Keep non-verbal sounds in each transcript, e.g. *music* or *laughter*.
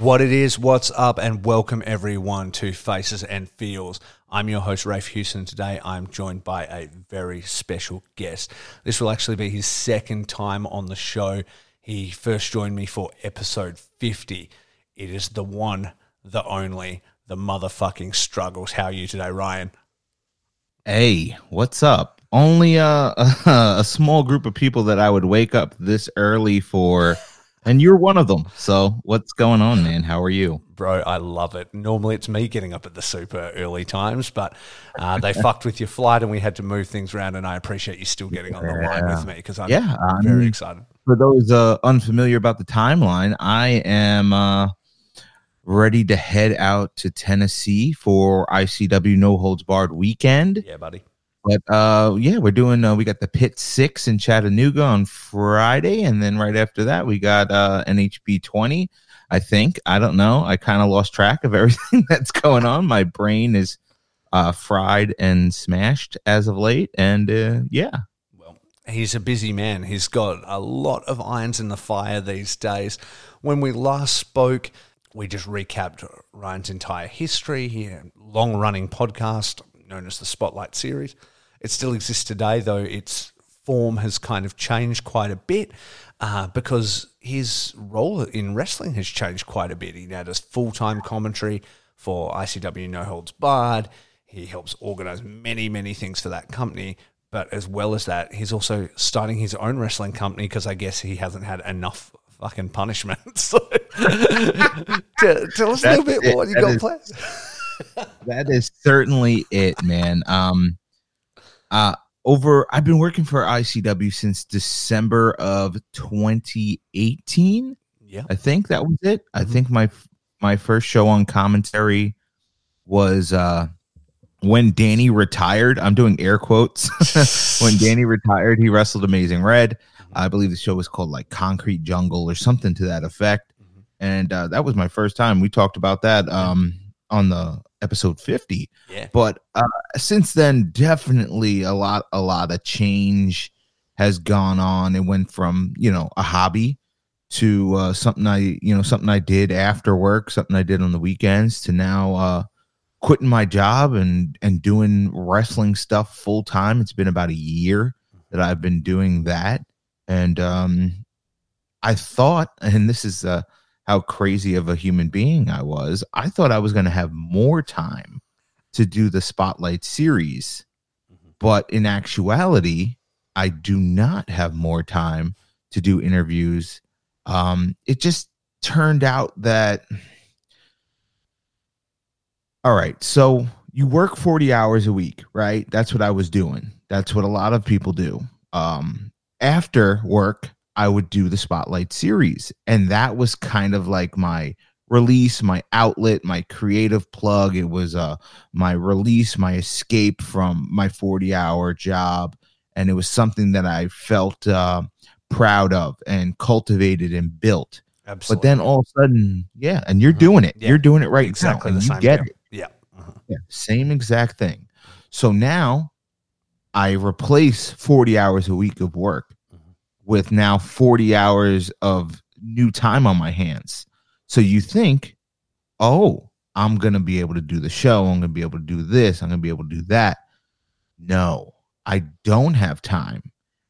What it is, what's up, and welcome everyone to Faces and Feels. I'm your host, Rafe Houston. Today I'm joined by a very special guest. This will actually be his second time on the show. He first joined me for episode 50. It is the one, the only, the motherfucking struggles. How are you today, Ryan? Hey, what's up? Only a, a, *laughs* a small group of people that I would wake up this early for, and you're one of them. So, what's going on, man? How are you? Bro, I love it. Normally it's me getting up at the super early times, but uh, they *laughs* fucked with your flight and we had to move things around. And I appreciate you still getting on the line with me because I'm Yeah, I'm very excited. For those uh, unfamiliar about the timeline, I am uh, ready to head out to Tennessee for ICW No Holds Barred weekend. Yeah, buddy. But uh, yeah, we're doing. Uh, we got the Pit Six in Chattanooga on Friday, and then right after that, we got uh, NHB twenty. I think I don't know. I kind of lost track of *laughs* everything that's going on. My brain is uh, fried and smashed as of late, and uh, yeah, Well, he's a busy man. He's got a lot of irons in the fire these days. When we last spoke, we just recapped Ryan's entire history. He long running podcast known as the Spotlight Series. It still exists today, though its form has kind of changed quite a bit uh, because his role in wrestling has changed quite a bit. He now does full time commentary for ICW No Holds Barred. He helps organize many, many things for that company. But as well as that, he's also starting his own wrestling company because I guess he hasn't had enough fucking punishment. *laughs* So, *laughs* tell, tell us a little That's bit it. what you That got is- planned. *laughs* that is certainly it, man. Um, uh, over. I've been working for ICW since December of 2018. Yeah. I think that was it. I Mhm. think my my first show on commentary was uh when Danny retired. I'm doing air quotes. *laughs* when Danny retired, he wrestled Amazing Red. I believe the show was called like Concrete Jungle or something to that effect. Mhm. And uh, that was my first time. We talked about that um on the episode 50 Yeah. but uh, since then definitely a lot a lot of change has gone on. It went from you know a hobby to uh, something i you know something i did after work something i did on the weekends to now uh quitting my job and and doing wrestling stuff full time it's been about a year that i've been doing that. And um i thought and this is uh how crazy of a human being i was i thought i was going to have more time to do the spotlight series. Mhm. but in actuality i do not have more time to do interviews. Um it just turned out that all right so you work 40 hours a week right? That's what i was doing. That's what a lot of people do. Um after work i would do the spotlight series and that was kind of like my release my outlet my creative plug it was uh my release my escape from my 40 hour job and it was something that i felt uh, proud of and cultivated and built Absolutely. but then all of a sudden yeah and you're Mhm. doing it Yeah. you're doing it right exactly now, the same. you get it Yeah. Mhm. yeah, same exact thing. So now I replace 40 hours a week of work. With now 40 hours of new time on my hands. So you think, oh, I'm going to be able to do the show. I'm going to be able to do this. I'm going to be able to do that. No, I don't have time.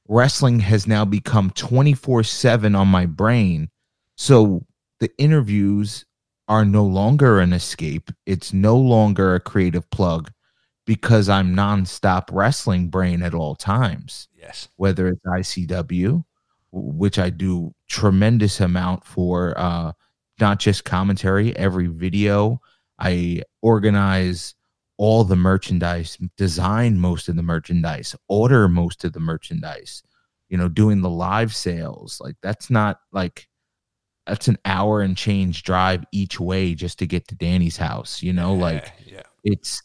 Wrestling has now become 24 7 on my brain. So the interviews are no longer an escape. It's no longer a creative plug because I'm nonstop wrestling brain at all times. Yes. Whether it's ICW, which I do tremendous amount for, uh, not just commentary, every video. I organize all the merchandise, design most of the merchandise, order most of the merchandise, you know, doing the live sales. Like that's not like that's an hour and change drive each way just to get to Danny's house, you know, Yeah, like yeah. it's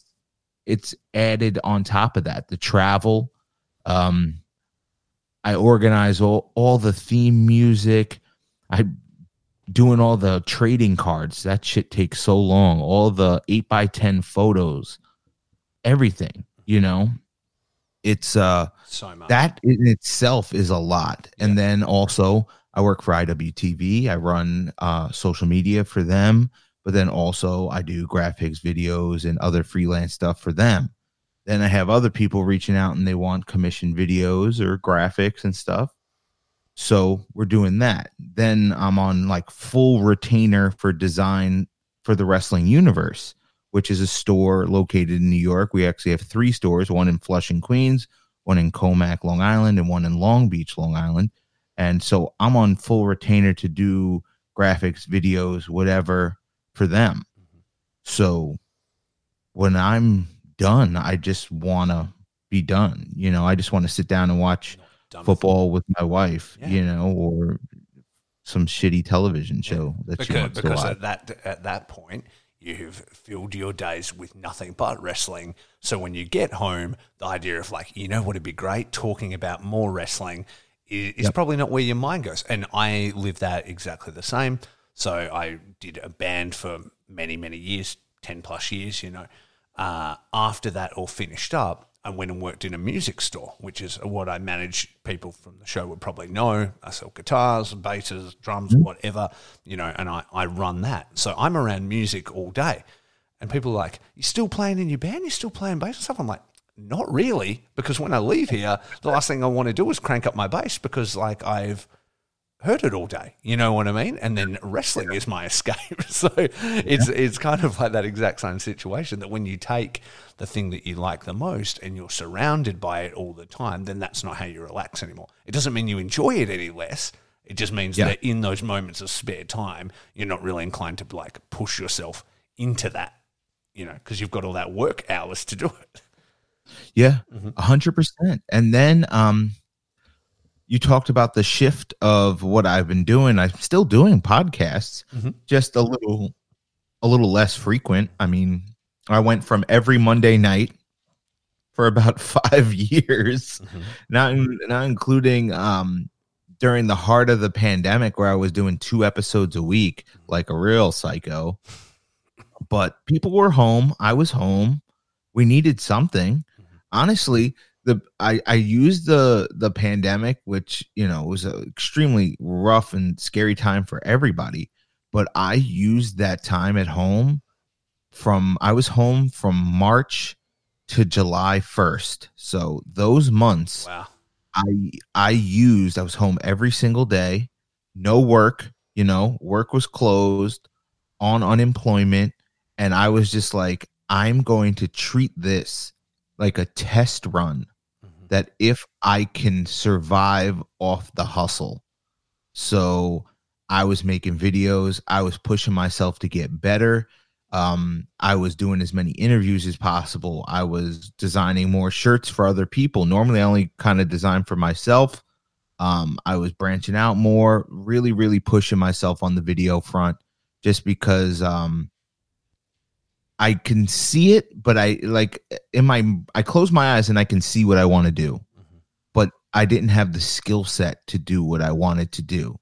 it's added on top of that the travel um i organize all all the theme music. I doing all the trading cards. That shit takes so long. All the 8 by 10 photos. Everything you know? It's uh So much. that in itself is a lot. And then also i work for iwtv i run uh, social media for them but then also i do graphics videos and other freelance stuff for them then i have other people reaching out and they want commission videos or graphics and stuff so we're doing that then i'm on like full retainer for design for the wrestling universe which is a store located in new york we actually have three stores one in flushing queens one in Commack, Long Island, and one in Long Beach, Long Island. And so I'm on full retainer to do graphics, videos, whatever for them. Mm-hmm. So when I'm done, I just want to be done. You know, I just want to sit down and watch football with my wife, Yeah. you know, or some shitty television show that she because, wants to because watch. at that at that point you've filled your days with nothing but wrestling. So when you get home, the idea of like, you know what would be great talking about more wrestling is, is probably not where your mind goes. And I live that exactly the same. So I did a band for many, many years, 10 plus years, you know. Uh, after that all finished up, I went and worked in a music store, which is what I manage. People from the show would probably know. I sell guitars, basses, drums, whatever, you know, and I, I run that. So I'm around music all day. And people are like, You're still playing in your band? You're still playing bass and stuff? I'm like, Not really, because when I leave here, the last thing I want to do is crank up my bass because, like, I've heard it all day. You know what I mean? And then wrestling is my *laughs* escape. *laughs* So it's it's kind of like that exact same situation that when you take the thing that you like the most and you're surrounded by it all the time, then that's not how you relax anymore. It doesn't mean you enjoy it any less. It just means Yeah. that in those moments of spare time, you're not really inclined to like push yourself into that, you know, because you've got all that work hours to do it. Yeah, Mm-hmm. a hundred percent. And then um you talked about the shift of what I've been doing. I'm still doing podcasts, Mhm. just a little a little less frequent. I mean, I went from every Monday night for about *laughs* five years, Mm-hmm. not in- not including um during the heart of the pandemic where I was doing two episodes a week, like a real psycho. But people were home. I was home. We needed something. Honestly, the I, I used the the pandemic, which you know was an extremely rough and scary time for everybody. But I used that time at home from I was home from March to July 1st. So those months Wow. I I used I was home every single day, no work, you know, work was closed, on unemployment, and I was just like I'm going to treat this like a test run. That if I can survive off the hustle. So I was making videos, I was pushing myself to get better. Um, I was doing as many interviews as possible. I was designing more shirts for other people. Normally, I only kind of design for myself. Um, I was branching out more, really, really pushing myself on the video front just because um, I can see it, but I like in my I close my eyes and I can see what I want to do, but I didn't have the skill set to do what I wanted to do.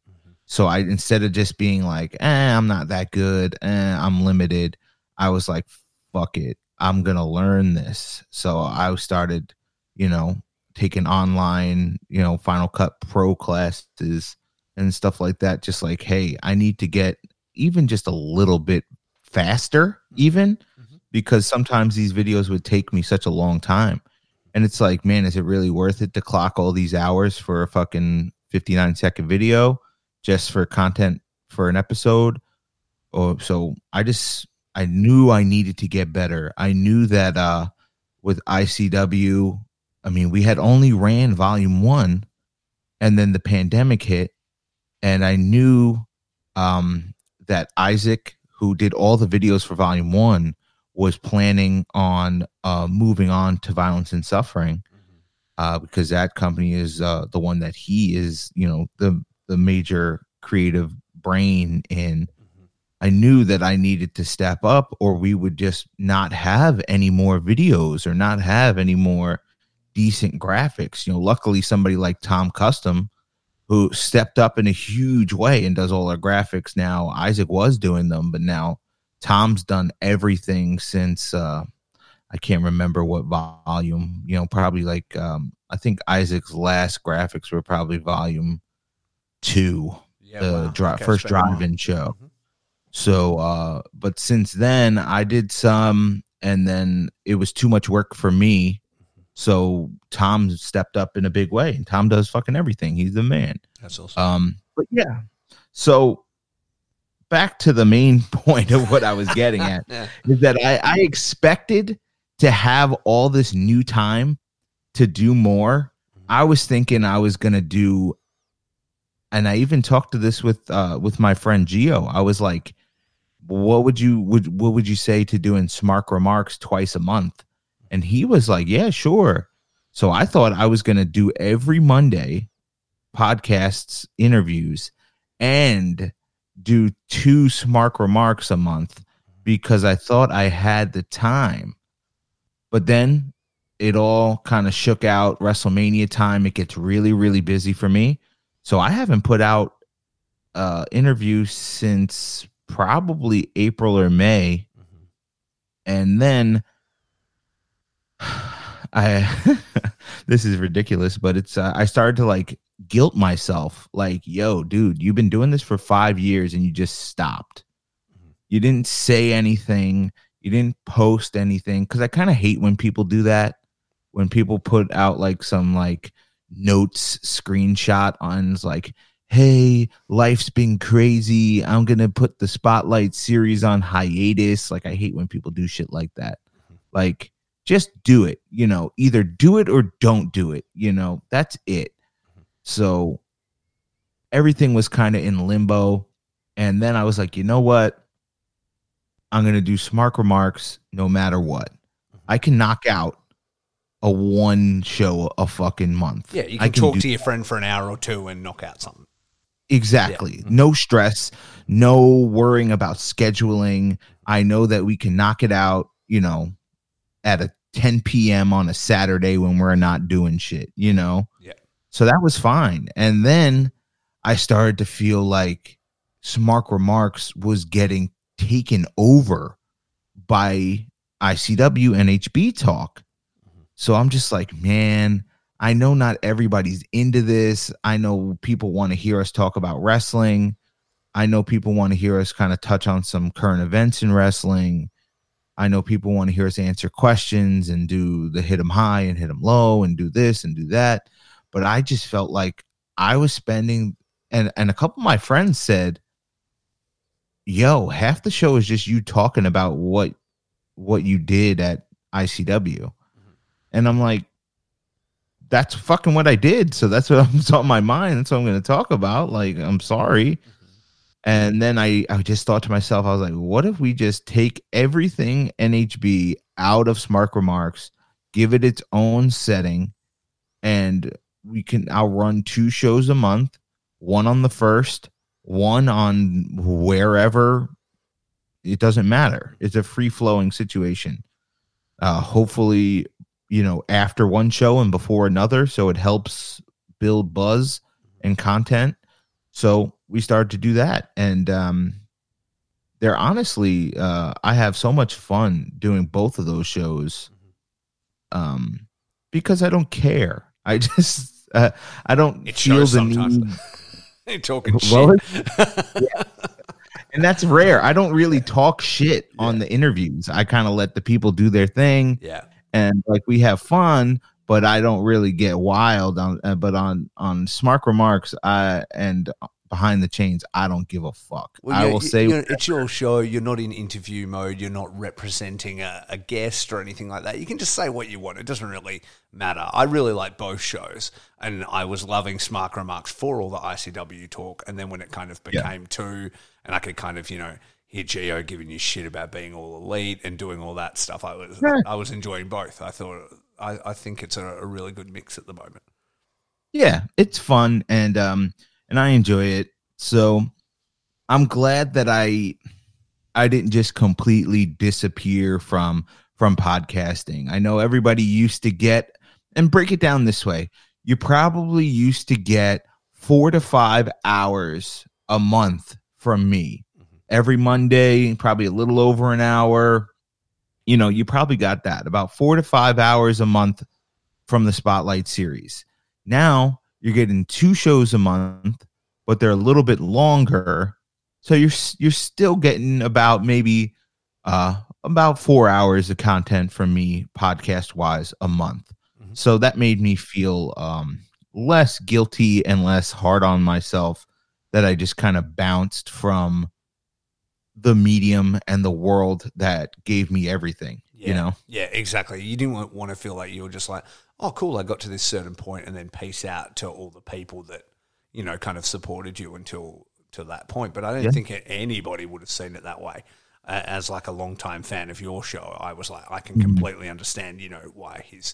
So I instead of just being like, eh, I'm not that good, eh, I'm limited, I was like, fuck it, I'm gonna learn this. So I started, you know, taking online, you know, Final Cut Pro classes and stuff like that. Just like, hey, I need to get even just a little bit faster, even Mhm. because sometimes these videos would take me such a long time. And it's like, man, is it really worth it to clock all these hours for a fucking 59 second video just for content for an episode? Or so I just I knew I needed to get better. I knew that uh with ICW, I mean, we had only ran volume one and then the pandemic hit and I knew um that Isaac, who did all the videos for volume one, was planning on uh, moving on to violence and suffering uh, because that company is uh, the one that he is, you know, the the major creative brain in. I knew that I needed to step up, or we would just not have any more videos or not have any more decent graphics. You know, luckily somebody like Tom Custom, who stepped up in a huge way and does all our graphics now. Isaac was doing them, but now Tom's done everything since uh I can't remember what volume, you know, probably like um I think Isaac's last graphics were probably volume 2, Yeah, the wow. dri- Okay, first it's been a while. drive-in show. Mhm. So uh but since then I did some and then it was too much work for me. So Tom stepped up in a big way and Tom does fucking everything. He's the man. That's awesome. Um, but yeah. So back to the main *laughs* point of what I was getting at *laughs* Yeah. is that I, I expected to have all this new time to do more. I was thinking I was gonna do, and I even talked to this with uh with my friend Geo. I was like, "What would you would what would you say to doing smart remarks twice a month?" And he was like, "Yeah, sure." So I thought I was gonna do every Monday podcasts, interviews, and do two smart remarks a month because I thought I had the time. But then it all kind of shook out WrestleMania time. It gets really, really busy for me. So I haven't put out uh interview since probably April or May. And then *sighs* I *laughs* this is ridiculous, but it's uh, I started to like guilt myself. Like, yo, dude, you've been doing this for 5 years and you just stopped. You didn't say anything, you didn't post anything. Cuz I kind of hate when people do that. When people put out like some like notes screenshot on like hey life's been crazy. I'm gonna put the spotlight series on hiatus. Like i hate when people do shit like that. Like just do it you know either do it or don't do it you know that's it so everything was kind of in limbo and then i was like you know what i'm gonna do smart remarks no matter what mm-hmm. i can knock out a one show a fucking month Yeah, you I can, talk to your friend for an hour or two and knock out something. Exactly. Yeah. No stress, no worrying about scheduling. I know that we can knock it out, you know, at a 10 p.m. on a Saturday when we're not doing shit, you know? Yeah. So that was fine. And then I started to feel like Smart Remarks was getting taken over by ICW NHB Talk. So I'm just like, man, I know not everybody's into this. I know people want to hear us talk about wrestling. I know people want to hear us kind of touch on some current events in wrestling. I know people want to hear us answer questions and do the hit them high and hit them low and do this and do that. But I just felt like I was spending and and a couple of my friends said, "Yo, half the show is just you talking about what what you did at ICW." Mm-hmm. And I'm like, that's fucking what I did. So that's what *laughs* was on my mind. That's what I'm going to talk about. Like, I'm sorry. And then I, I just thought to myself, I was like, what if we just take everything NHB out of Smart Remarks, give it its own setting, and we can, I'll run two shows a month, one on the first, one on wherever. It doesn't matter. It's a free flowing situation. Uh, hopefully, you know, after one show and before another. So it helps build buzz and content. So we started to do that. And um they're honestly uh I have so much fun doing both of those shows. Um because I don't care. I *laughs* just uh, I don't It feel the sometimes. need *laughs* You're talking *laughs* Well, shit. and that's rare. I don't really talk shit on the interviews. I kind of let the people do their thing yeah. and like we have fun but I don't really get wild on. Uh, but on on smart remarks, I and behind the chains, I don't give a fuck. Well, I will say it's your show. You're not in interview mode. You're not representing a, a guest or anything like that. You can just say what you want. It doesn't really matter. I really like both shows, and I was loving Smart Remarks for all the ICW talk. And then when it kind of Yeah. became two, and I could kind of you know hear Geo giving you shit about being all elite and doing all that stuff, I was Yeah. I was enjoying both. I thought I, I think it's a, a really good mix at the moment. yeah, it's fun and um and I enjoy it. So I'm glad that I I didn't just completely disappear from from podcasting. I know everybody used to get and break it down this way. You probably used to get 4 to 5 hours a month from me. Mm-hmm. Every Monday, probably a little over an hour. You know, you probably got that about 4 to 5 hours a month from the Spotlight series. Now you're getting two shows a month, but they're a little bit longer. So you're you're still getting about maybe uh about 4 hours of content from me podcast wise a month. Mhm. So that made me feel um less guilty and less hard on myself that I just kind of bounced from the medium and the world that gave me everything, you Yeah. know. Yeah, exactly. You didn't want to feel like you were just like, oh, cool, I got to this certain point and then peace out to all the people that, you know, kind of supported you until to that point. But I don't Yeah. think anybody would have seen it that way. Uh, as like a longtime fan of your show, I was like, I can Mm-hmm. completely understand, you know, why he's,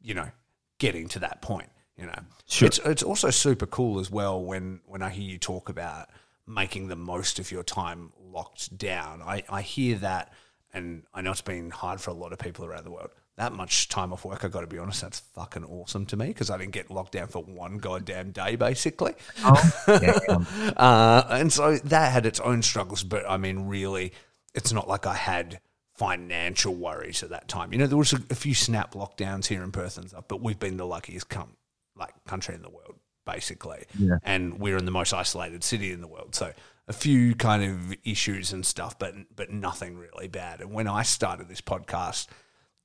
you know, getting to that point. You know, Sure. it's it's also super cool as well when when I hear you talk about making the most of your time locked down. I, I hear that, and I know it's been hard for a lot of people around the world. That much time off work, I got to be honest, that's fucking awesome to me because I didn't get locked down for one goddamn day, basically. *laughs* Damn. Uh, and so that had its own struggles, but I mean, really, it's not like I had financial worries at that time. You know, there was a, a few snap lockdowns here in Perth and stuff, but we've been the luckiest come like country in the world, basically. Yeah. And we're in the most isolated city in the world, so a few kind of issues and stuff, but but nothing really bad. And when I started this podcast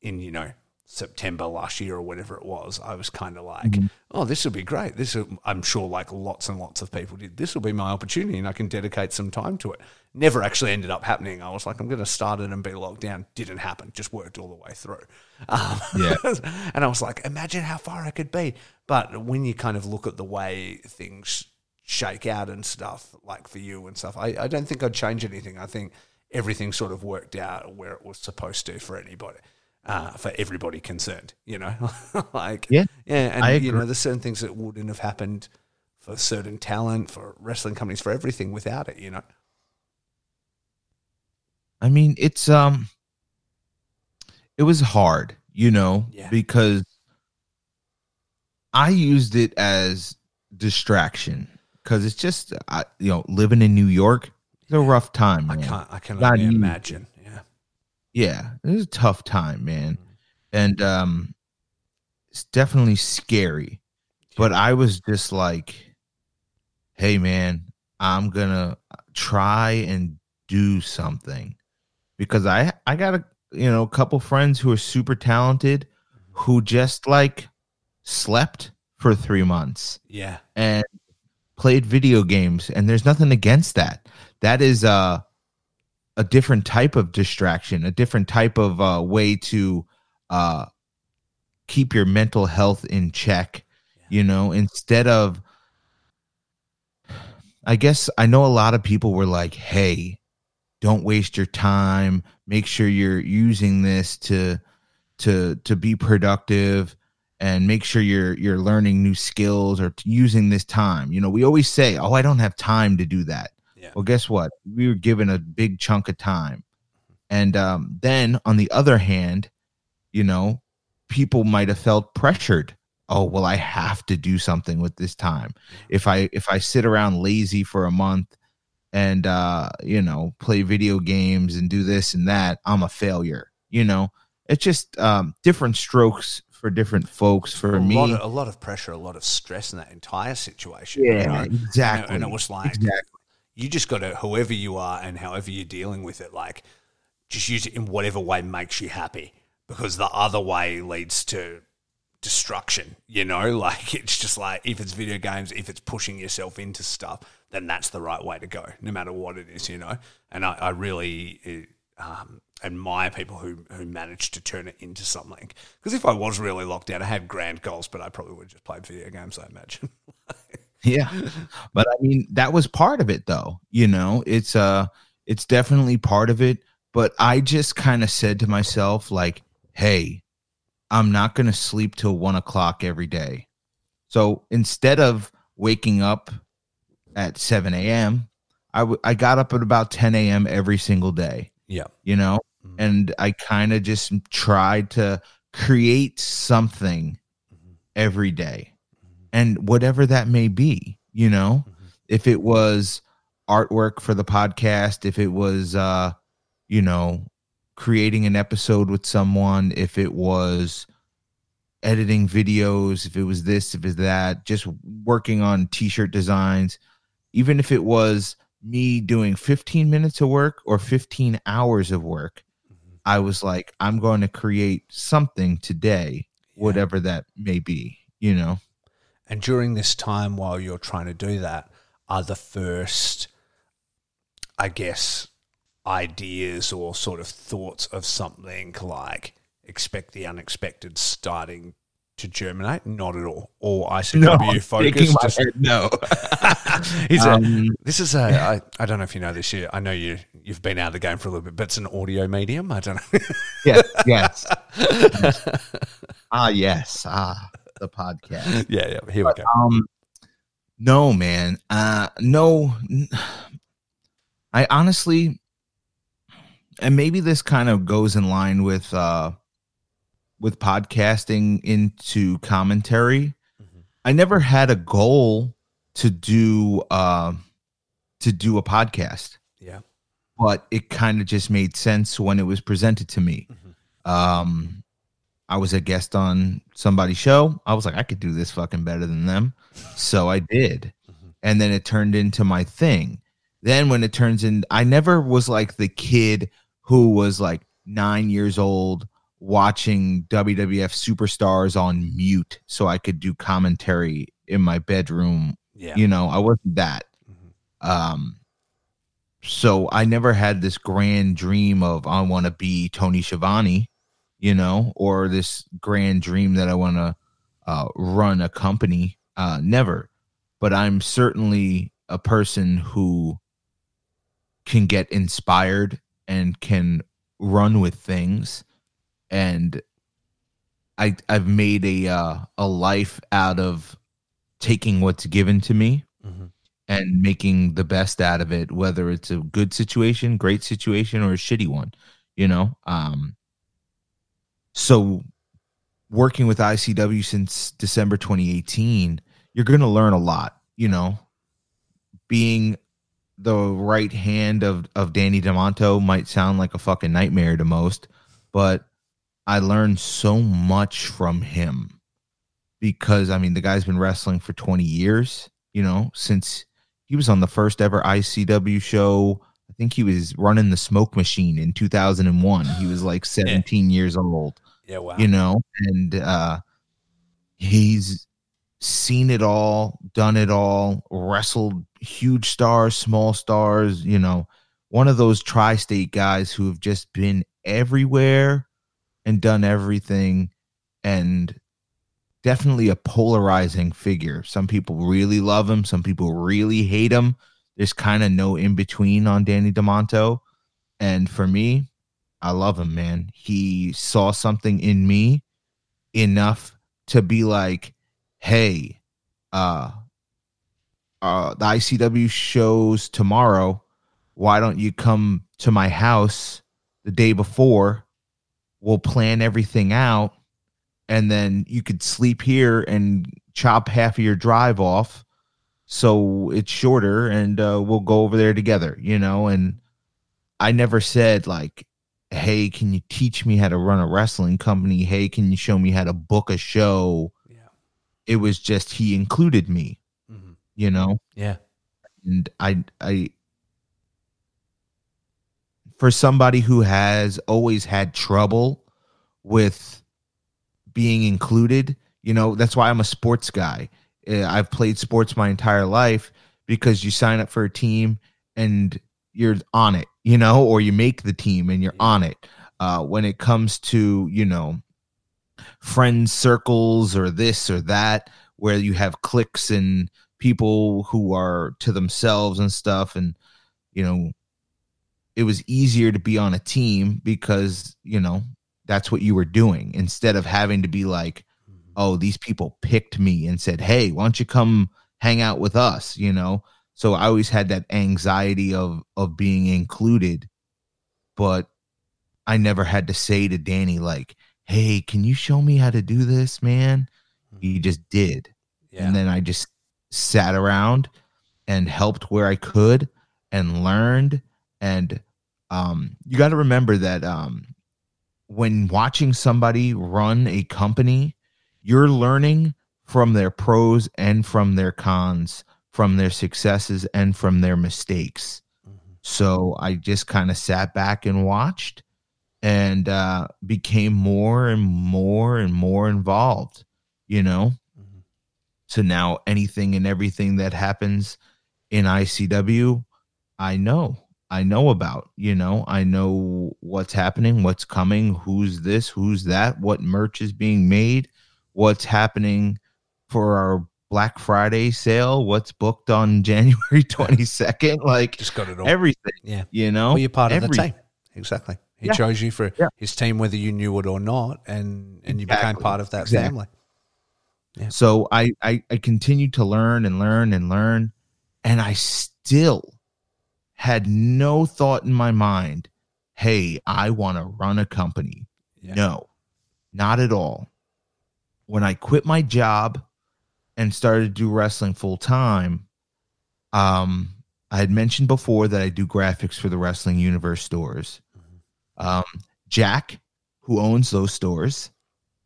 in you know September last year or whatever it was, I was kind of like, oh, this will be great. This will, I'm sure like lots and lots of people did. This will be my opportunity, and I can dedicate some time to it. Never actually ended up happening. I was like, I'm going to start it and be locked down. Didn't happen. Just worked all the way through. *laughs* Um, Yeah. *laughs* and I was like, imagine how far I could be. But when you kind of look at the way things shake out and stuff, like for you and stuff, I, I don't think I'd change anything. I think everything sort of worked out where it was supposed to for anybody, uh, for everybody concerned, you know? *laughs* like, Yeah, yeah. And, I you know, there's certain things that wouldn't have happened for certain talent, for wrestling companies, for everything without it, you know? I mean, it's um it was hard, you know, Yeah. because I used it as distraction cuz it's just I, you know, living in New York it's a rough time, I man. can't, I can Not only easy. imagine. Yeah. It was a tough time, man. Mm-hmm. And um it's definitely scary. But I was just like, hey man, I'm gonna try and do something. Because I I got a you know, a couple friends who are super talented who just like slept for three months Yeah. and played video games and there's nothing against that that is uh, a different type of distraction a different type of uh, way to uh, keep your mental health in check you know instead of i guess i know a lot of people were like hey don't waste your time. Make sure you're using this to to to be productive and make sure you're you're learning new skills or using this time. You know we always say oh i don't have time to do that Yeah. well guess what? We were given a big chunk of time. And um, then on the other hand you know people might have felt pressured. Oh well i have to do something with this time. If i if i sit around lazy for a month and uh you know play video games and do this and that i'm a failure you know? It's just um different strokes for different folks for a me. lot, of, a lot of pressure, a lot of stress in that entire situation. you yeah know? And exactly And it was like, exactly you just got to, whoever you are and however you're dealing with it, like, just use it in whatever way makes you happy because the other way leads to destruction. You know, *laughs* like it's just like if it's video games, if it's pushing yourself into stuff, then that's the right way to go, no matter what it is. You know, and I, I really. Um, admire people who who manage to turn it into something. Because if I was really locked down, I had grand goals, but I probably would have just played video games. I imagine. *laughs* *laughs* yeah, but I mean that was part of it, though. You know, it's uh, it's definitely part of it. But I just kind of said to myself, like, hey, I'm not going to sleep till one o'clock every day. So instead of waking up at 7 a.m., I, w- I got up at about 10 a.m. every single day. Yeah. You know, mm-hmm. and I kind of just tried to create something mm-hmm. every day. And whatever that may be, you know, mm-hmm. if it was artwork for the podcast, if it was, uh, you know, creating an episode with someone, if it was editing videos, if it was this, if it was that, just working on t shirt designs, even if it was me doing 15 minutes of work or 15 hours of work, mm-hmm. I was like, I'm going to create something today, yeah. whatever that may be, you know? And during this time while you're trying to do that, are the first, I guess, ideas or sort of thoughts of something like expect the unexpected starting to germinate? Not at all. Or ICW no, focus? Just, head, no. *laughs* um, this is a. I, I don't know if you know this. Year. I know you. You've been out of the game for a little bit, but it's an audio medium. I don't know. Yes. yes. *laughs* Ah, yes. Ah, the podcast. *laughs* Yeah. Yeah. Here but, we go. Um, no, man. Uh, no. I honestly, and maybe this kind of goes in line with uh with podcasting into commentary. Mm-hmm. I never had a goal to do uh, to do a podcast. Yeah. But it kind of just made sense when it was presented to me. Mm-hmm. Um I was a guest on somebody's show. I was like, I could do this fucking better than them. So I did. Mm-hmm. And then it turned into my thing. Then when it turns in, I never was like the kid who was like nine years old watching WWF superstars on mute so I could do commentary in my bedroom. Yeah. You know, I wasn't that. Mm-hmm. Um so I never had this grand dream of I want to be Tony Schiavone, you know, or this grand dream that I want to uh, run a company. Uh, never. But I'm certainly a person who can get inspired and can run with things and I I've made a uh, a life out of taking what's given to me mm-hmm. and making the best out of it, whether it's a good situation, great situation, or a shitty one. You know, um, so working with ICW since December 2018, you're going to learn a lot. You know, being the right hand of of Danny Demanto might sound like a fucking nightmare to most, but I learned so much from him because I mean the guy's been wrestling for 20 years, you know, since he was on the first ever ICW show. I think he was running the smoke machine in 2001. He was like 17 years old. Yeah, wow. You know, and uh he's seen it all, done it all, wrestled huge stars, small stars, you know, one of those tri-state guys who have just been everywhere and done everything and definitely a polarizing figure. Some people really love him, some people really hate him. There's kind of no in between on Danny Demanto. And for me, I love him, man. He saw something in me enough to be like, hey, uh, uh, the ICW shows tomorrow. Why don't you come to my house the day before we'll plan everything out and then you could sleep here and chop half of your drive off so it's shorter and uh, we'll go over there together you know and i never said like hey can you teach me how to run a wrestling company? Hey can you show me how to book a show? Yeah. It was just he included me mm-hmm. you know? Yeah. And i i for somebody who has always had trouble with being included, You know, that's why I'm a sports guy. Uh, I've played sports my entire life because you sign up for a team and you're on it, you know, or you make the team and you're on it. Uh, when it comes to, you know, friend circles or this or that, where you have cliques and people who are to themselves and stuff. And, you know, it was easier to be on a team because, you know, that's what you were doing instead of having to be like, oh, these people picked me and said, hey, why don't you come hang out with us? You know, so I always had that anxiety of of being included, but I never had to say to Danny like, hey, can you show me how to do this, man? He just did, Yeah. and then I just sat around and helped where I could and learned and um you got to remember that um when watching somebody run a company you're learning from their pros and from their cons from their successes and from their mistakes so i just kind of sat back and watched and uh became more and more and more involved you know Mhm. so now anything and everything that happens in ICW, I know. I know about, you know, I know what's happening, what's coming, who's this, who's that, what merch is being made, what's happening for our Black Friday sale, what's booked on *laughs* January 22nd, *laughs* like Just got it all. everything, yeah. you know. Well, you're part of the team. Exactly. He Yeah. chose you for Yeah. his team, whether you knew it or not, and and you became part of that Exactly. family. Yeah. So I, I I continued to learn and learn and learn, and I still had no thought in my mind, hey, I want to run a company. Yeah. No, not at all. When I quit my job and started to do wrestling full time, um, I had mentioned before that I do graphics for the Wrestling Universe stores. Um, Jack, who owns those stores,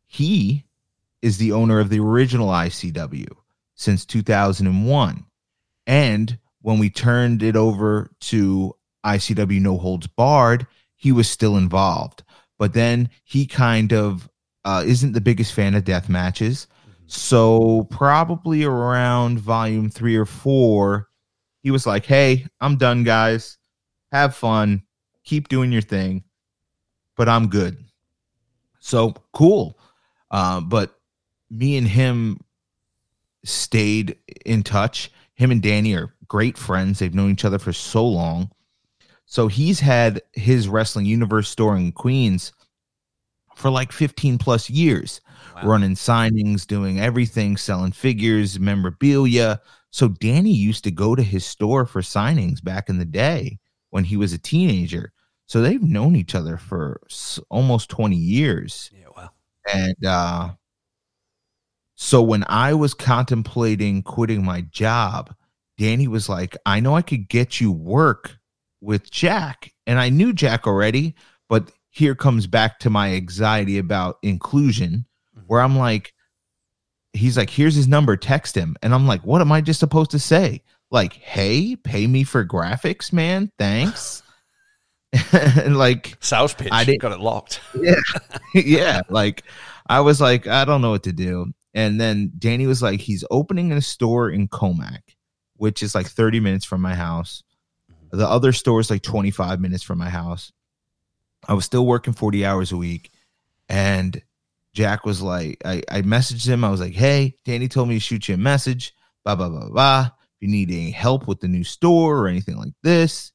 he is the owner of the original ICW since 2001. And when we turned it over to ICW No Holds Barred, he was still involved. But then he kind of uh, isn't the biggest fan of death matches. So probably around volume three or four, he was like, "Hey, I'm done, guys. Have fun. Keep doing your thing, but I'm good." So cool. Uh, but me and him stayed in touch. Him and Danny are great friends. They've known each other for so long. So he's had his wrestling universe store in Queens for like 15 plus years, Wow. running signings, doing everything, selling figures, memorabilia. So Danny used to go to his store for signings back in the day when he was a teenager. So they've known each other for almost 20 years Yeah. Wow. and uh so when i was contemplating quitting my job danny was like i know i could get you work with jack and i knew jack already but here comes back to my anxiety about inclusion mm-hmm. where i'm like he's like here's his number text him and i'm like what am i just supposed to say like hey pay me for graphics man thanks *laughs* and like Sales pitch. I didn't- got it locked. *laughs* yeah, yeah. like I was like, I don't know what to do. And then Danny was like, he's opening a store in Commack, which is like 30 minutes from my house. Mm-hmm. The other store is like 25 minutes from my house. I was still working 40 hours a week. And Jack was like, I, I messaged him. I was like, hey, Danny told me to shoot you a message. Blah, blah, blah, blah. If you need any help with the new store or anything like this.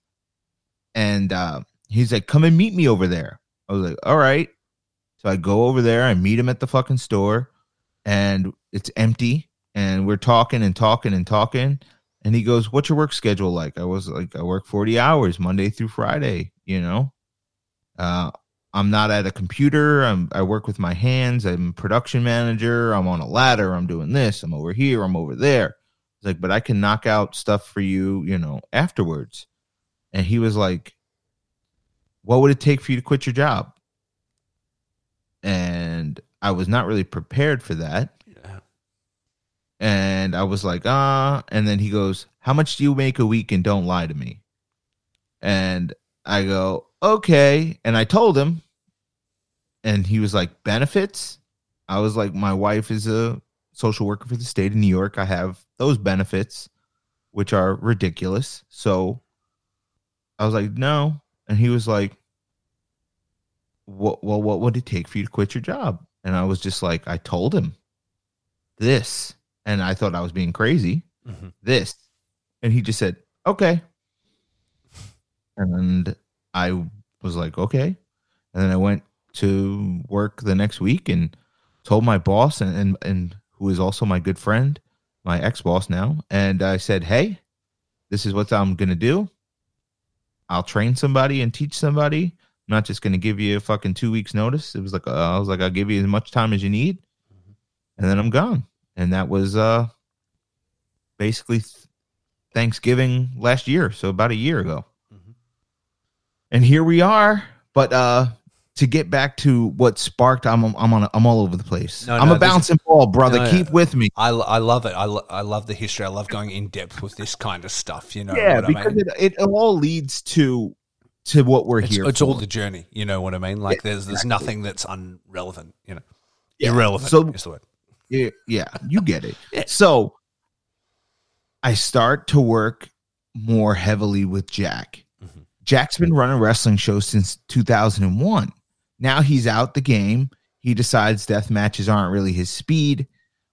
And uh, he's like, come and meet me over there. I was like, all right. So I go over there, I meet him at the fucking store, and it's empty. And we're talking and talking and talking. And he goes, What's your work schedule like? I was like, I work 40 hours Monday through Friday, you know? Uh, I'm not at a computer. I'm I work with my hands. I'm production manager. I'm on a ladder. I'm doing this. I'm over here. I'm over there. It's like, but I can knock out stuff for you, you know, afterwards. And he was like, What would it take for you to quit your job? And I was not really prepared for that. Yeah. And I was like, ah. And then he goes, How much do you make a week? And don't lie to me. And I go, Okay. And I told him. And he was like, Benefits? I was like, my wife is a social worker for the state of New York. I have those benefits, which are ridiculous. So I was like, no. And he was like, what, well, what would it take for you to quit your job? And I was just like, I told him this. And I thought I was being crazy. Mhm. This. And he just said, okay. And I was like, okay. And then I went to work the next week and told my boss and, and, and who is also my good friend, my ex boss now. And I said, hey, this is what I'm to do. I'll train somebody and teach somebody. I'm not just to give you a fucking two weeks notice. It was like, uh, I was like, I'll give you as much time as you need. And then I'm gone. And that was uh basically th- Thanksgiving last year. So about a year ago. And here we are. But uh to get back to what sparked, I'm I'm on I'm all over the place. No, I'm no, a this- bouncing ball, brother. No, Keep with me. I, I love it. I, lo- I love the history. I love going in depth with this kind of stuff. You know yeah, what I because mean? it, it all leads to to what we're It's, here. it's for. all the journey. You know what I mean? Like there's there's exactly. nothing that's irrelevant. You know, Yeah. irrelevant So- is the word. Yeah, yeah, you get it. Yeah. So I start to work more heavily with Jack. Jack's been running wrestling shows since 2001. Now he's out the game. He decides death matches aren't really his speed.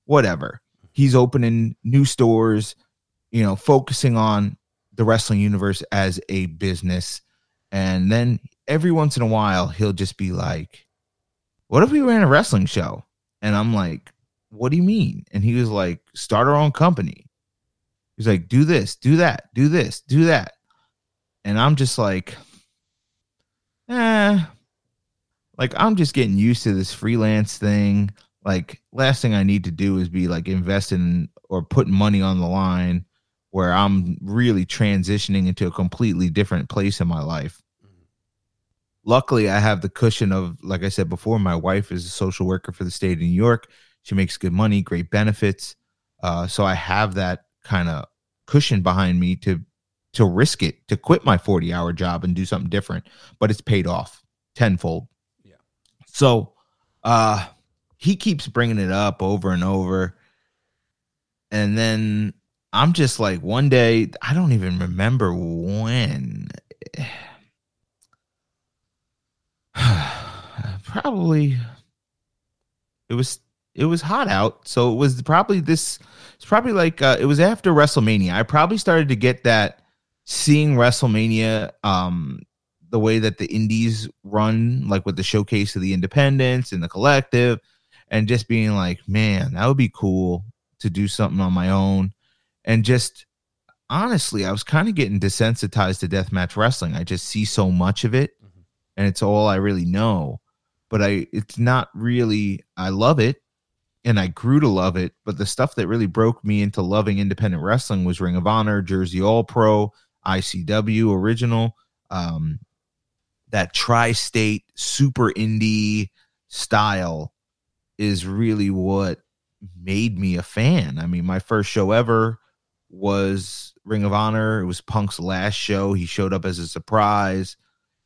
Whatever. He's opening new stores, you know, focusing on the wrestling universe as a business. And then every once in a while, he'll just be like, What if we ran a wrestling show? And I'm like, what do you mean? And he was like, start our own company. He's like, do this, do that, do this, do that. And I'm just like, eh, like I'm just getting used to this freelance thing. Like, last thing I need to do is be like investing or putting money on the line where I'm really transitioning into a completely different place in my life. Luckily, I have the cushion of, like I said before, my wife is a social worker for the state of New York. She makes good money, great benefits. Uh, so I have that kind of cushion behind me to to risk it, to quit my 40 hour job and do something different. But it's paid off tenfold. Yeah. So uh, he keeps bringing it up over and over. And then I'm just like, one day, I don't even remember when. *sighs* Probably it was it was hot out, so it was probably this. It's probably like uh, it was after WrestleMania. I probably started to get that seeing WrestleMania, um, the way that the indies run, like with the showcase of the independents and the collective, and just being like, man, that would be cool to do something on my own, and just honestly, I was kind of getting desensitized to deathmatch wrestling. I just see so much of it, Mhm. and it's all I really know. But I, it's not really. I love it, and I grew to love it. But the stuff that really broke me into loving independent wrestling was Ring of Honor, Jersey All Pro, ICW original, um, that tri-state super indie style is really what made me a fan. I mean, my first show ever was Ring of Honor. It was Punk's last show. He showed up as a surprise.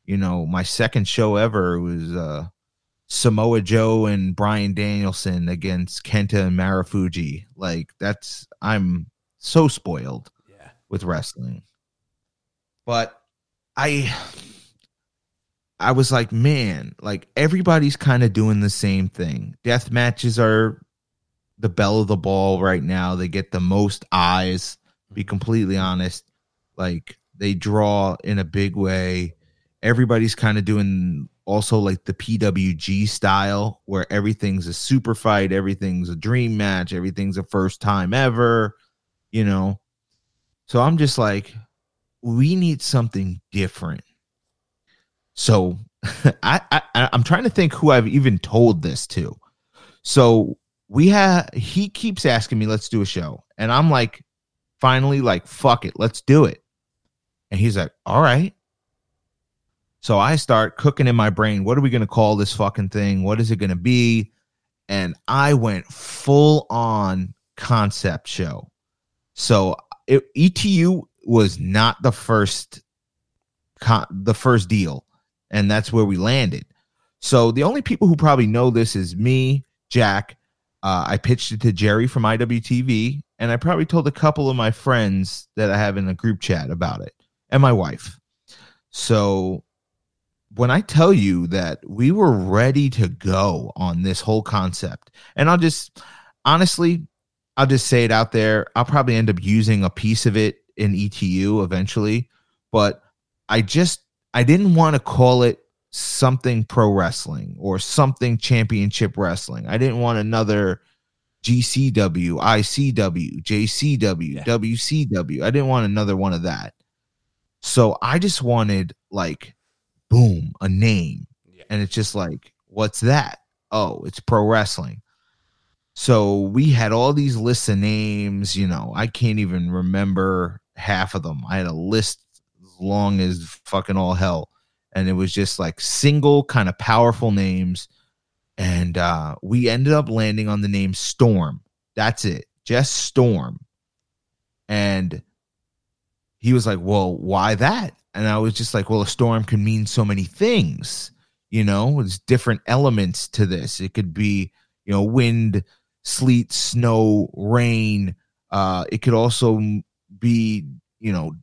You know, my second show ever was uh Samoa Joe and Bryan Danielson against Kenta and Marufuji. Like that's I'm so spoiled Yeah. with wrestling. But I I was like, man, like everybody's kind of doing the same thing. Death matches are the bell of the ball right now. They get the most eyes, be completely honest. Like they draw in a big way. Everybody's kind of doing also like the PWG style where everything's a super fight, everything's a dream match, everything's a first time ever, you know. So I'm just like, we need something different. So *laughs* I, I I'm trying to think who I've even told this to. So we have he keeps asking me, let's do a show. And I'm like, finally, like, fuck it, let's do it. And he's like, all right. So I start cooking in my brain, what are we gonna call this fucking thing? What is it gonna be? And I went full on concept show. So it, ETU was not the first con- the first deal, and that's where we landed. So the only people who probably know this is me, Jack. Uh, I pitched it to Jerry from IWTV, and I probably told a couple of my friends that I have in a group chat about it, and my wife. So when I tell you that we were ready to go on this whole concept, and I'll just honestly, I'll just say it out there. I'll probably end up using a piece of it in ETU eventually, but I just I didn't want to call it something pro wrestling or something championship wrestling. I didn't want another GCW, ICW, JCW, Yeah. WCW. I didn't want another one of that. So I just wanted like boom, a name. Yeah. And it's just like, what's that? Oh, it's pro wrestling. So we had all these lists of names, you know, I can't even remember half of them. I had a list as long as fucking all hell. And it was just like single kind of powerful names. And uh we ended up landing on the name Storm. That's it. Just Storm. And he was like, Well, why that? And I was just like, Well, a storm can mean so many things. You know, there's different elements to this. It could be, you know, wind, sleet, snow, rain. Uh, it could also be, you know,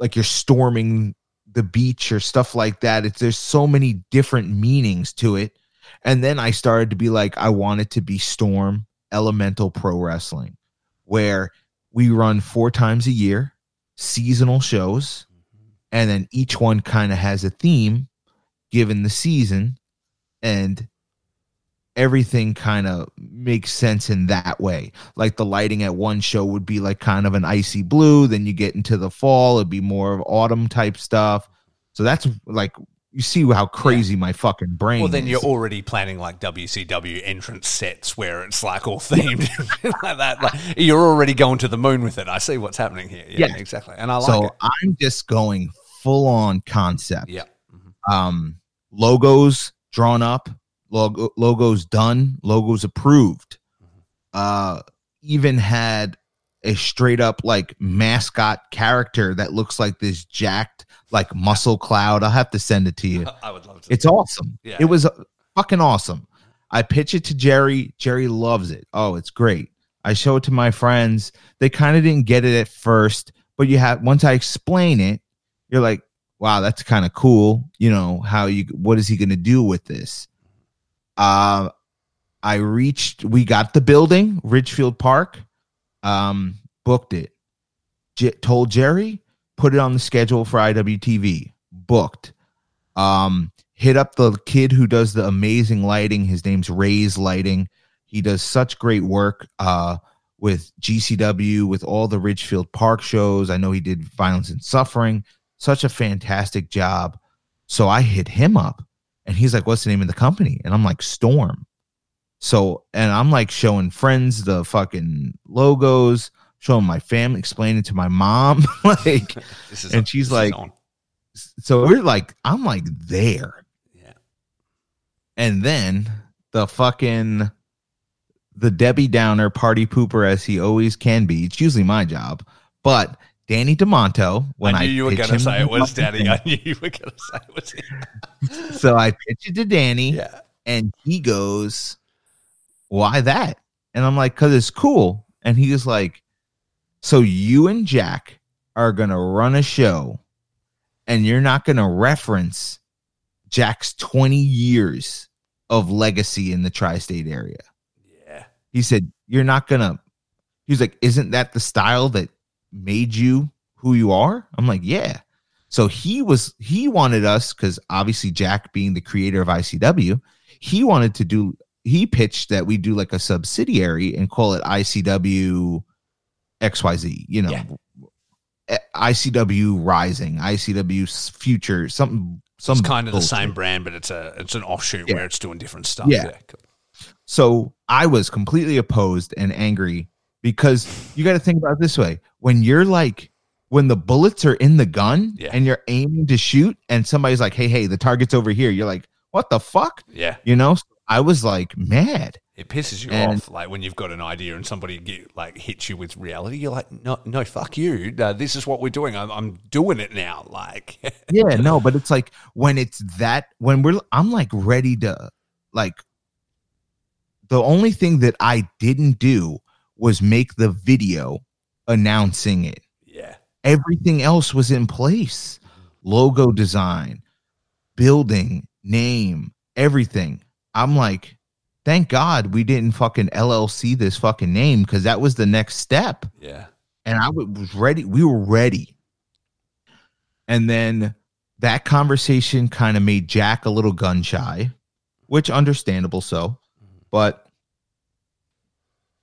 like you're storming the beach or stuff like that. It's there's so many different meanings to it. And then I started to be like, I want it to be Storm Elemental Pro Wrestling, where we run four times a year, seasonal shows, mm-hmm. and then each one kind of has a theme given the season, and everything kind of makes sense in that way. Like the lighting at one show would be like kind of an icy blue, then you get into the fall, it'd be more of autumn type stuff. So that's like you see how crazy my fucking brain. Well, then is. you're already planning like WCW entrance sets where it's like all themed *laughs* like that. Like you're already going to the moon with it. I see what's happening here. Yeah, Yeah. exactly. And I like so it. I'm just going full on concept. Yeah. Um, logos drawn up, logo, logos done, logos approved. Uh, even had a straight up like mascot character that looks like this jacked like muscle cloud. I'll have to send it to you. *laughs* I would love to. It's awesome. Yeah. It was fucking awesome. I pitch it to Jerry. Jerry loves it. Oh, it's great. I show it to my friends. They kind of didn't get it at first, but you have once I explain it, you're like, wow, that's kind of cool. You know, how you what is he gonna do with this? Uh I reached we got the building, Ridgefield Park, um, booked it. J- told Jerry, put it on the schedule for IWTV. Booked. Um, hit up the kid who does the amazing lighting. His name's Ray's Lighting. He does such great work uh, with GCW, with all the Ridgefield Park shows. I know he did Violence and Suffering. Such a fantastic job. So I hit him up and he's like, What's the name of the company? And I'm like, Storm. So, and I'm like showing friends the fucking logos, showing my family, explaining to my mom. *laughs* like, *laughs* This is and she's this like- so we're like, I'm like there. Yeah. And then the fucking the Debbie Downer party pooper as he always can be. It's usually my job, but Danny Demanto. When I I, knew you were going to say it was Danny. I knew you were going to say it was him. *laughs* so I pitch it to Danny, Yeah. and he goes, "Why that?" And I'm like, "Cause it's cool." And he was like, "So you and Jack are gonna run a show, and you're not gonna reference Jack's 20 years of legacy in the tri-state area." Yeah. he said you're not gonna he was like isn't that the style that made you who you are i'm like yeah so he was he wanted us because obviously jack being the creator of icw he wanted to do he pitched that we do like a subsidiary and call it icw xyz you know Yeah. Icw rising icw future something some It's kind of the same brand, but it's a it's an offshoot Yeah. where it's doing different stuff. Yeah. cool. So I was completely opposed and angry because you got to think about this way: when you're like, when the bullets are in the gun Yeah. and you're aiming to shoot, and somebody's like, "Hey, hey, the target's over here," you're like, "What the fuck?" Yeah. You know? So I was like mad. It pisses you And- off, like when you've got an idea and somebody get, like hits you with reality. You're like, no, no, fuck you. Uh, this is what we're doing. I'm, I'm doing it now. *laughs* Like, Yeah, no, but it's like when it's that when we're I'm like ready to like the only thing that I didn't do was make the video announcing it. Yeah. Everything else was in place. Logo design, building, name, everything. I'm like, thank God we didn't fucking LLC this fucking name because that was the next step. Yeah. And I was ready. We were ready. And then that conversation kind of made Jack a little gun shy, which understandable so. But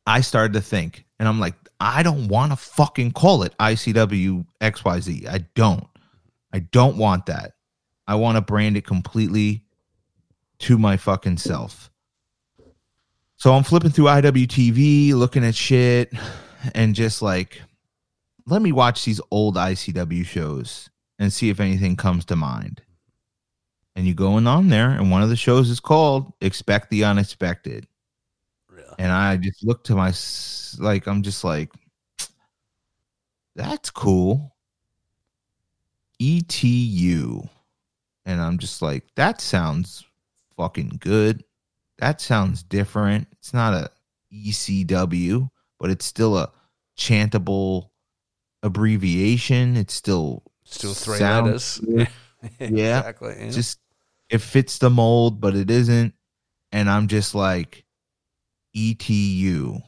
I started to think, and I'm like, I don't want to fucking call it ICW XYZ. I don't. I don't want that. I want to brand it completely to my fucking self. So I'm flipping through IWTV, looking at shit, and just like, let me watch these old ICW shows and see if anything comes to mind. And you going on there, and one of the shows is called Expect the Unexpected. And I just look to my like I'm just like that's cool. ETU. And I'm just like that sounds fucking good. That sounds different. It's not a ECW, but it's still a chantable abbreviation. It's still Still three letters. *laughs* *laughs* Yeah. Exactly. yeah. just it fits the mold, but it isn't. And I'm just like, ETU.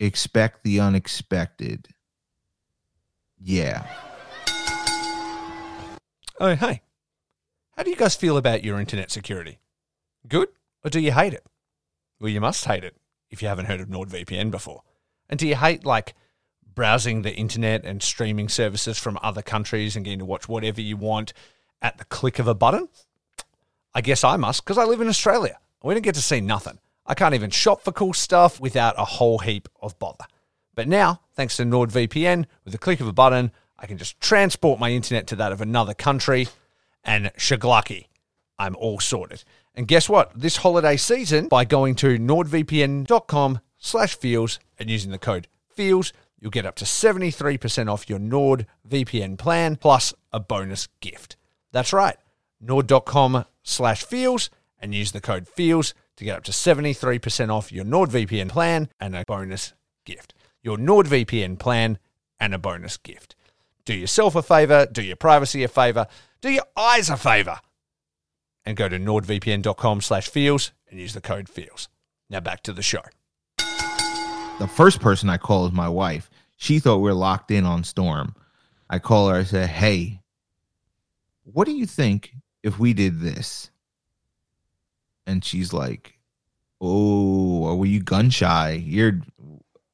Expect the unexpected. Yeah. Oh, hey. How do you guys feel about your internet security? Good? Or do you hate it? Well, you must hate it if you haven't heard of NordVPN before. And do you hate, like, browsing the internet and streaming services from other countries and getting to watch whatever you want at the click of a button? I guess I must because I live in Australia. We don't get to see nothing. I can't even shop for cool stuff without a whole heap of bother. But now, thanks to NordVPN, with the click of a button, I can just transport my internet to that of another country and shaglucky. I'm all sorted. And guess what? This holiday season, by going to nordvpn.com slash feels and using the code feels, you'll get up to 73% off your NordVPN plan plus a bonus gift. That's right, nord.com slash feels and use the code feels to get up to 73% off your NordVPN plan and a bonus gift. Your NordVPN plan and a bonus gift. Do yourself a favor, do your privacy a favor, do your eyes a favor, and go to nordvpn.com slash feels and use the code feels. Now back to the show. The first person I call is my wife. She thought we were locked in on Storm. I call her, I say, Hey, what do you think if we did this? And she's like, Oh, were you gun shy? You're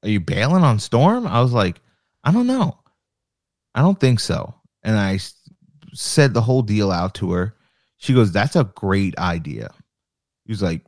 are you bailing on Storm? I was like, I don't know. I don't think so. And I said the whole deal out to her. She goes, That's a great idea. He was like,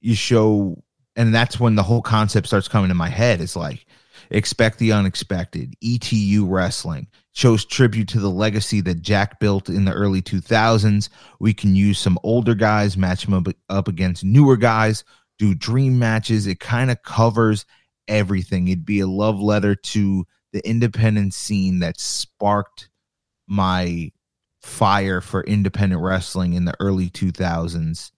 You show, and that's when the whole concept starts coming to my head. It's like, expect the unexpected. ETU wrestling shows tribute to the legacy that Jack built in the early 2000s. We can use some older guys, match them up, up against newer guys, do dream matches. It kind of covers everything. It'd be a love letter to the independent scene that sparked my fire for independent wrestling in the early 2000s.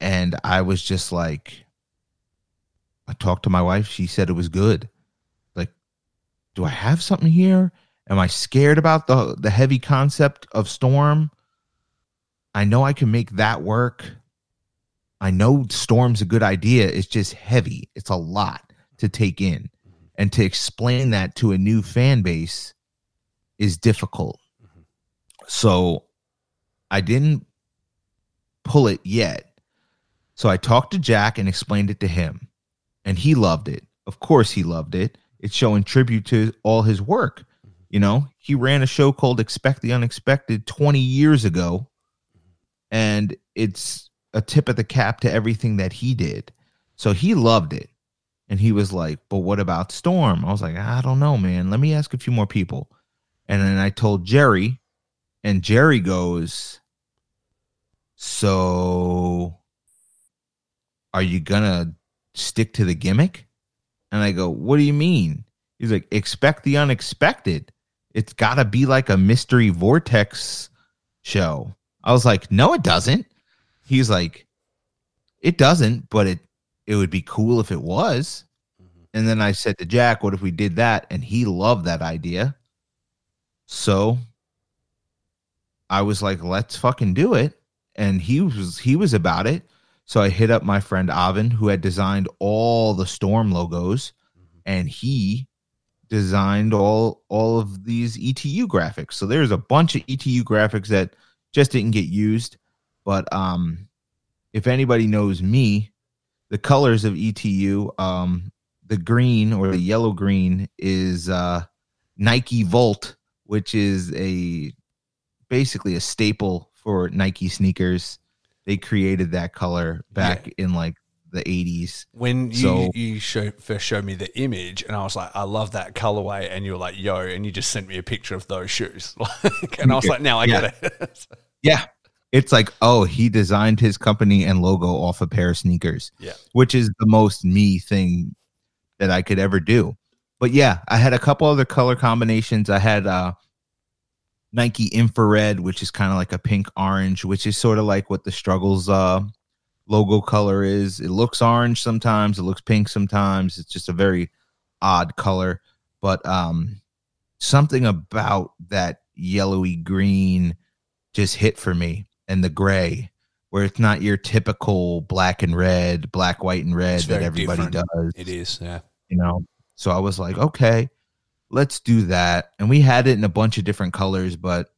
And I was just like, I talked to my wife. She said it was good. Like, do I have something here? Am I scared about the the heavy concept of Storm? I know I can make that work. I know Storm's a good idea. It's just heavy. It's a lot to take in. And to explain that to a new fan base is difficult. So I didn't pull it yet. So I talked to Jack and explained it to him. And he loved it. Of course, he loved it. It's showing tribute to all his work. Mm-hmm. You know, he ran a show called Expect the Unexpected 20 years ago. And it's a tip of the cap to everything that he did. So he loved it. And he was like, But what about Storm? I was like, I don't know, man. Let me ask a few more people. And then I told Jerry, and Jerry goes, So are you gonna stick to the gimmick? And I go, What do you mean? He's like, Expect the unexpected. It's gotta be like a mystery vortex show. I was like, No, it doesn't. He's like, It doesn't, but it it would be cool if it was. Mm-hmm. And then I said to Jack, "What if we did that?" And he loved that idea. So I was like, "Let's fucking do it." And he was he was about it. So I hit up my friend Avin, who had designed all the Storm logos, and he designed all all of these ETU graphics. So there's a bunch of ETU graphics that just didn't get used. But um, if anybody knows me, the colors of ETU, um, the green or the yellow green is uh, Nike Volt, which is a basically a staple for Nike sneakers. They created that color back in like the 80s. When you, So- you show, first showed me the image, and I was like, I love that colorway, and you were like, yo, and you just sent me a picture of those shoes. *laughs* Like, and I was like, now I Yeah. get it. *laughs* Yeah. It's like, oh, he designed his company and logo off a pair of sneakers. Yeah. Which is the most me thing that I could ever do. But yeah, I had a couple other color combinations. I had uh Nike infrared, which is kind of like a pink orange, which is sort of like what the struggles uh logo color is. It looks orange sometimes, it looks pink sometimes. It's just a very odd color. But um something about that yellowy green just hit for me and the gray where it's not your typical black and red black white and red that everybody different. does it is, yeah. you know so i was like okay let's do that. And we had it in a bunch of different colors but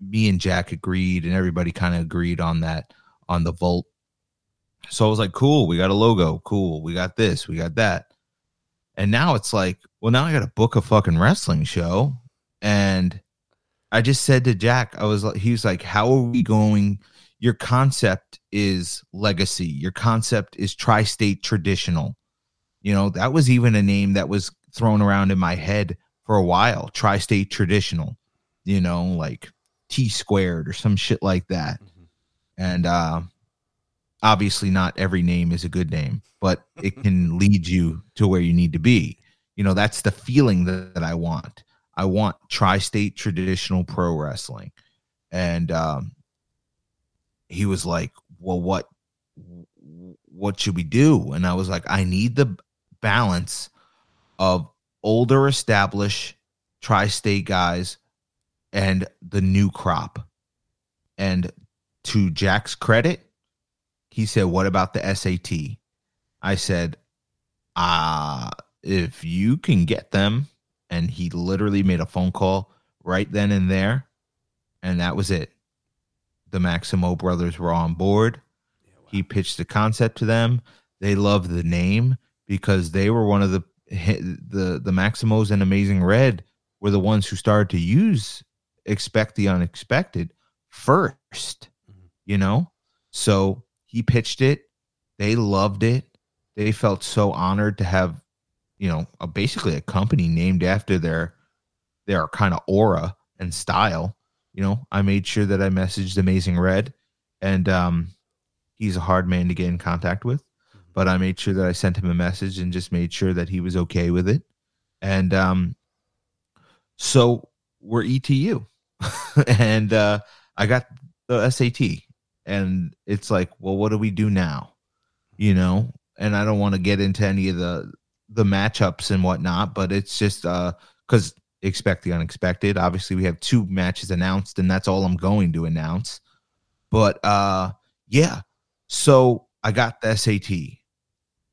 me and jack agreed and everybody kind of agreed on that on the volt so i was like cool we got a logo. Cool we got this we got that. And now it's like well now i gotta book a fucking wrestling show. And i just said to jack i was like he was like how are we going? Your concept is legacy. Your concept is tri-state traditional. You know, that was even a name that was thrown around in my head for a while. Tri state traditional, you know, like T squared or some shit like that. And uh, obviously, not every name is a good name, but it can *laughs* lead you to where you need to be. You know, that's the feeling that, that I want. I want tri state traditional pro wrestling. And um, he was like, Well, what? What should we do? And I was like, I need the balance of older established tri-state guys and the new crop. And to jack's credit he said what about the sat i said uh if you can get them and he literally made a phone call right then and there and that was it. The maximo brothers were on board. He pitched the concept to them. They loved the name because they were one of the the the Maximos and Amazing Red were the ones who started to use expect the unexpected 1st Mhm. you know? So he pitched it. They loved it. They felt so honored to have you know a, basically a company named after their their kind of aura and style you know? I made sure that i messaged amazing red and um he's a hard man to get in contact with but I made sure that I sent him a message and just made sure that he was okay with it. And um, so we're ETU, *laughs* and uh, I got the SAT, and it's like, well, what do we do now? You know, and I don't want to get into any of the the matchups and whatnot, but it's just uh because expect the unexpected. Obviously, we have two matches announced, and that's all I'm going to announce. But uh, yeah, so I got the SAT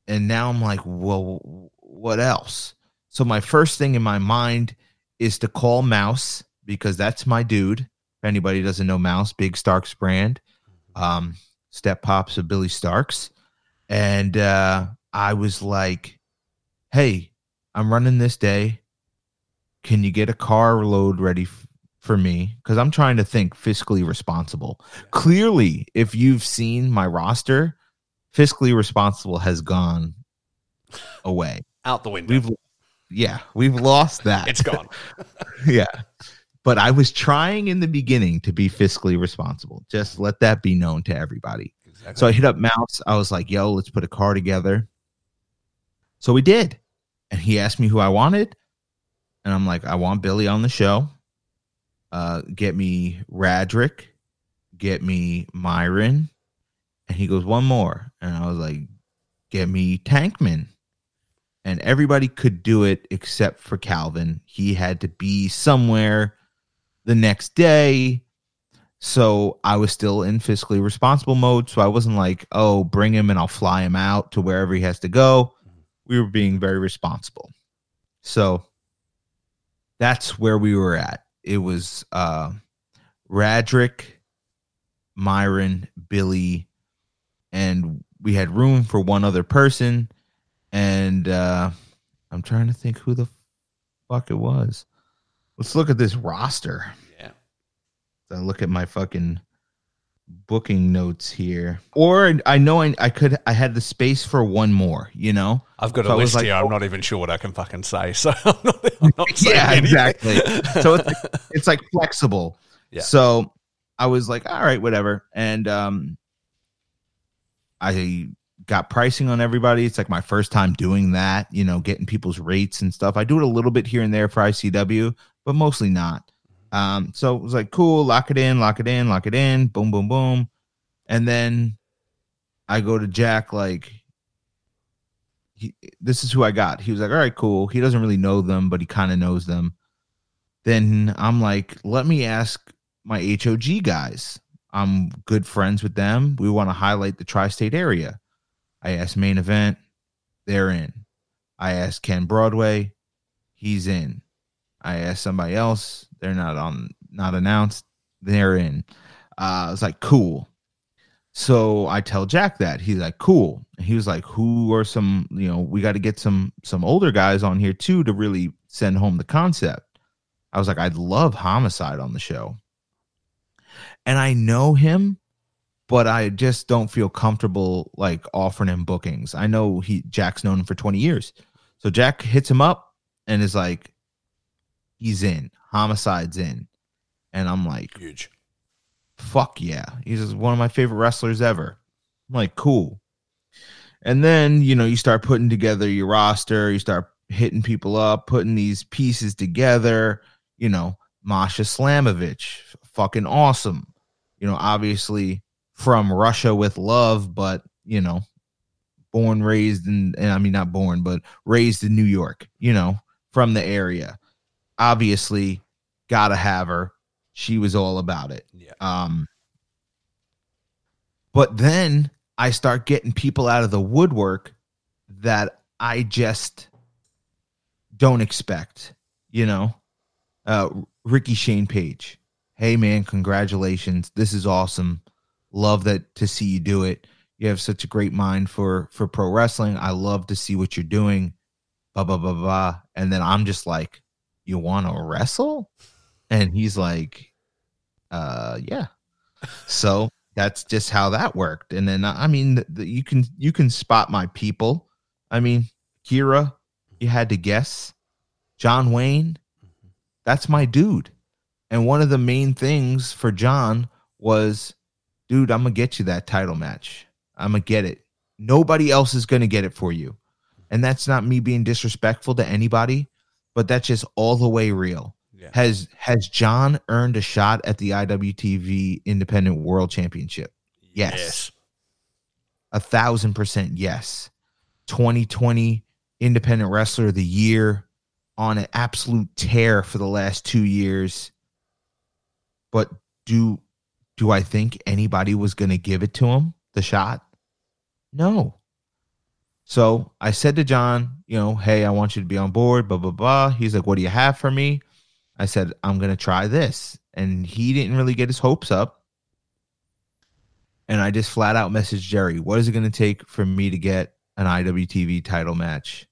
and now I'm like, well, what else? So my first thing in my mind is to call Mouse because that's my dude. If anybody doesn't know Mouse, big Starkz brand, um, step pops of Billy Starkz, and uh, I was like, hey, I'm running this day. Can you get a car load ready f- for me? Because I'm trying to think fiscally responsible. Clearly, if you've seen my roster, fiscally responsible has gone away. Out the window. We've yeah, we've lost that. it's gone. *laughs* *laughs* yeah. But I was trying in the beginning to be fiscally responsible. Just let that be known to everybody. So I hit up Mouse. I was like, yo, let's put a car together. So we did. And he asked me who I wanted. And I'm like, I want Billy on the show. Uh, get me Radrick. Get me Myron. And he goes, one more. And I was like, get me Tankman. And everybody could do it except for Calvin. He had to be somewhere the next day. So I was still in fiscally responsible mode. So I wasn't like, oh, bring him and I'll fly him out to wherever he has to go. We were being very responsible. So that's where we were at. It was uh Radrick, Myron, Billy, and we had room for one other person. And uh I'm trying to think who the fuck it was. Let's look at this roster. Yeah. I look at my fucking booking notes here. Or I know I, I could I had the space for one more, you know? I've got a So was list like, here. I'm oh. not even sure what I can fucking say. So *laughs* I'm not, I'm *laughs* not yeah, exactly. so it's like, *laughs* it's like flexible. Yeah. So I was like, all right, whatever. And um I got pricing on everybody. It's like my first time doing that, you know, getting people's rates and stuff. I do it a little bit here and there for ICW, but mostly not. Um, so it was like, cool, lock it in, lock it in, lock it in, boom, boom, boom. And then I go to Jack, like, he, this is who I got. He was like, all right, cool. He doesn't really know them, but he kind of knows them. Then I'm like, let me ask my HOG guys. I'm good friends with them. We want to highlight the tri state area. I asked Mane Event, they're in. I asked Ken Broadway, he's in. I asked somebody else, they're not on, not announced, they're in. Uh, I was like, cool. So I tell Jack that he's like, cool. And he was like, who are some, you know, we got to get some some older guys on here too to really send home the concept. I was like, I'd love homicide on the show. And I know him, but I just don't feel comfortable like offering him bookings. I know he Jack's known him for 20 years. So Jack hits him up and is like, he's in. Homicide's in. And I'm like, Huge. fuck yeah. He's just one of my favorite wrestlers ever. I'm like, cool. And then, you know, you start putting together your roster, you start hitting people up, putting these pieces together, you know, Masha Slamovich, fucking awesome. You know, obviously from Russia with love, but, you know, born, raised in, and I mean, not born, but raised in New York, you know, from the area. Obviously, gotta have her. She was all about it. Yeah. Um, but then I start getting people out of the woodwork that I just don't expect. You know, uh, Ricky Shane Page. Hey man, congratulations! This is awesome. Love that to see you do it. You have such a great mind for for pro wrestling. I love to see what you're doing. Blah blah blah blah. And then I'm just like, you want to wrestle? And he's like, uh, yeah. So that's just how that worked. And then I mean, the, the, you can you can spot my people. I mean, Kira, you had to guess. John Wayne, that's my dude. And one of the main things for John was, dude, I'm gonna get you that title match. I'm gonna get it. Nobody else is gonna get it for you. And that's not me being disrespectful to anybody, but that's just all the way real. Yeah. Has has John earned a shot at the IWTV Independent World Championship? Yes. A thousand percent yes. 2020 Independent Wrestler of the Year on an absolute tear for the last two years. But do do I think anybody was gonna give it to him the shot? No. So I said to John, you know, hey, I want you to be on board, blah, blah, blah. He's like, what do you have for me? I said, I'm going to try this. And he didn't really get his hopes up. And I just flat out messaged Jerry, what is it going to take for me to get an IWTV title match?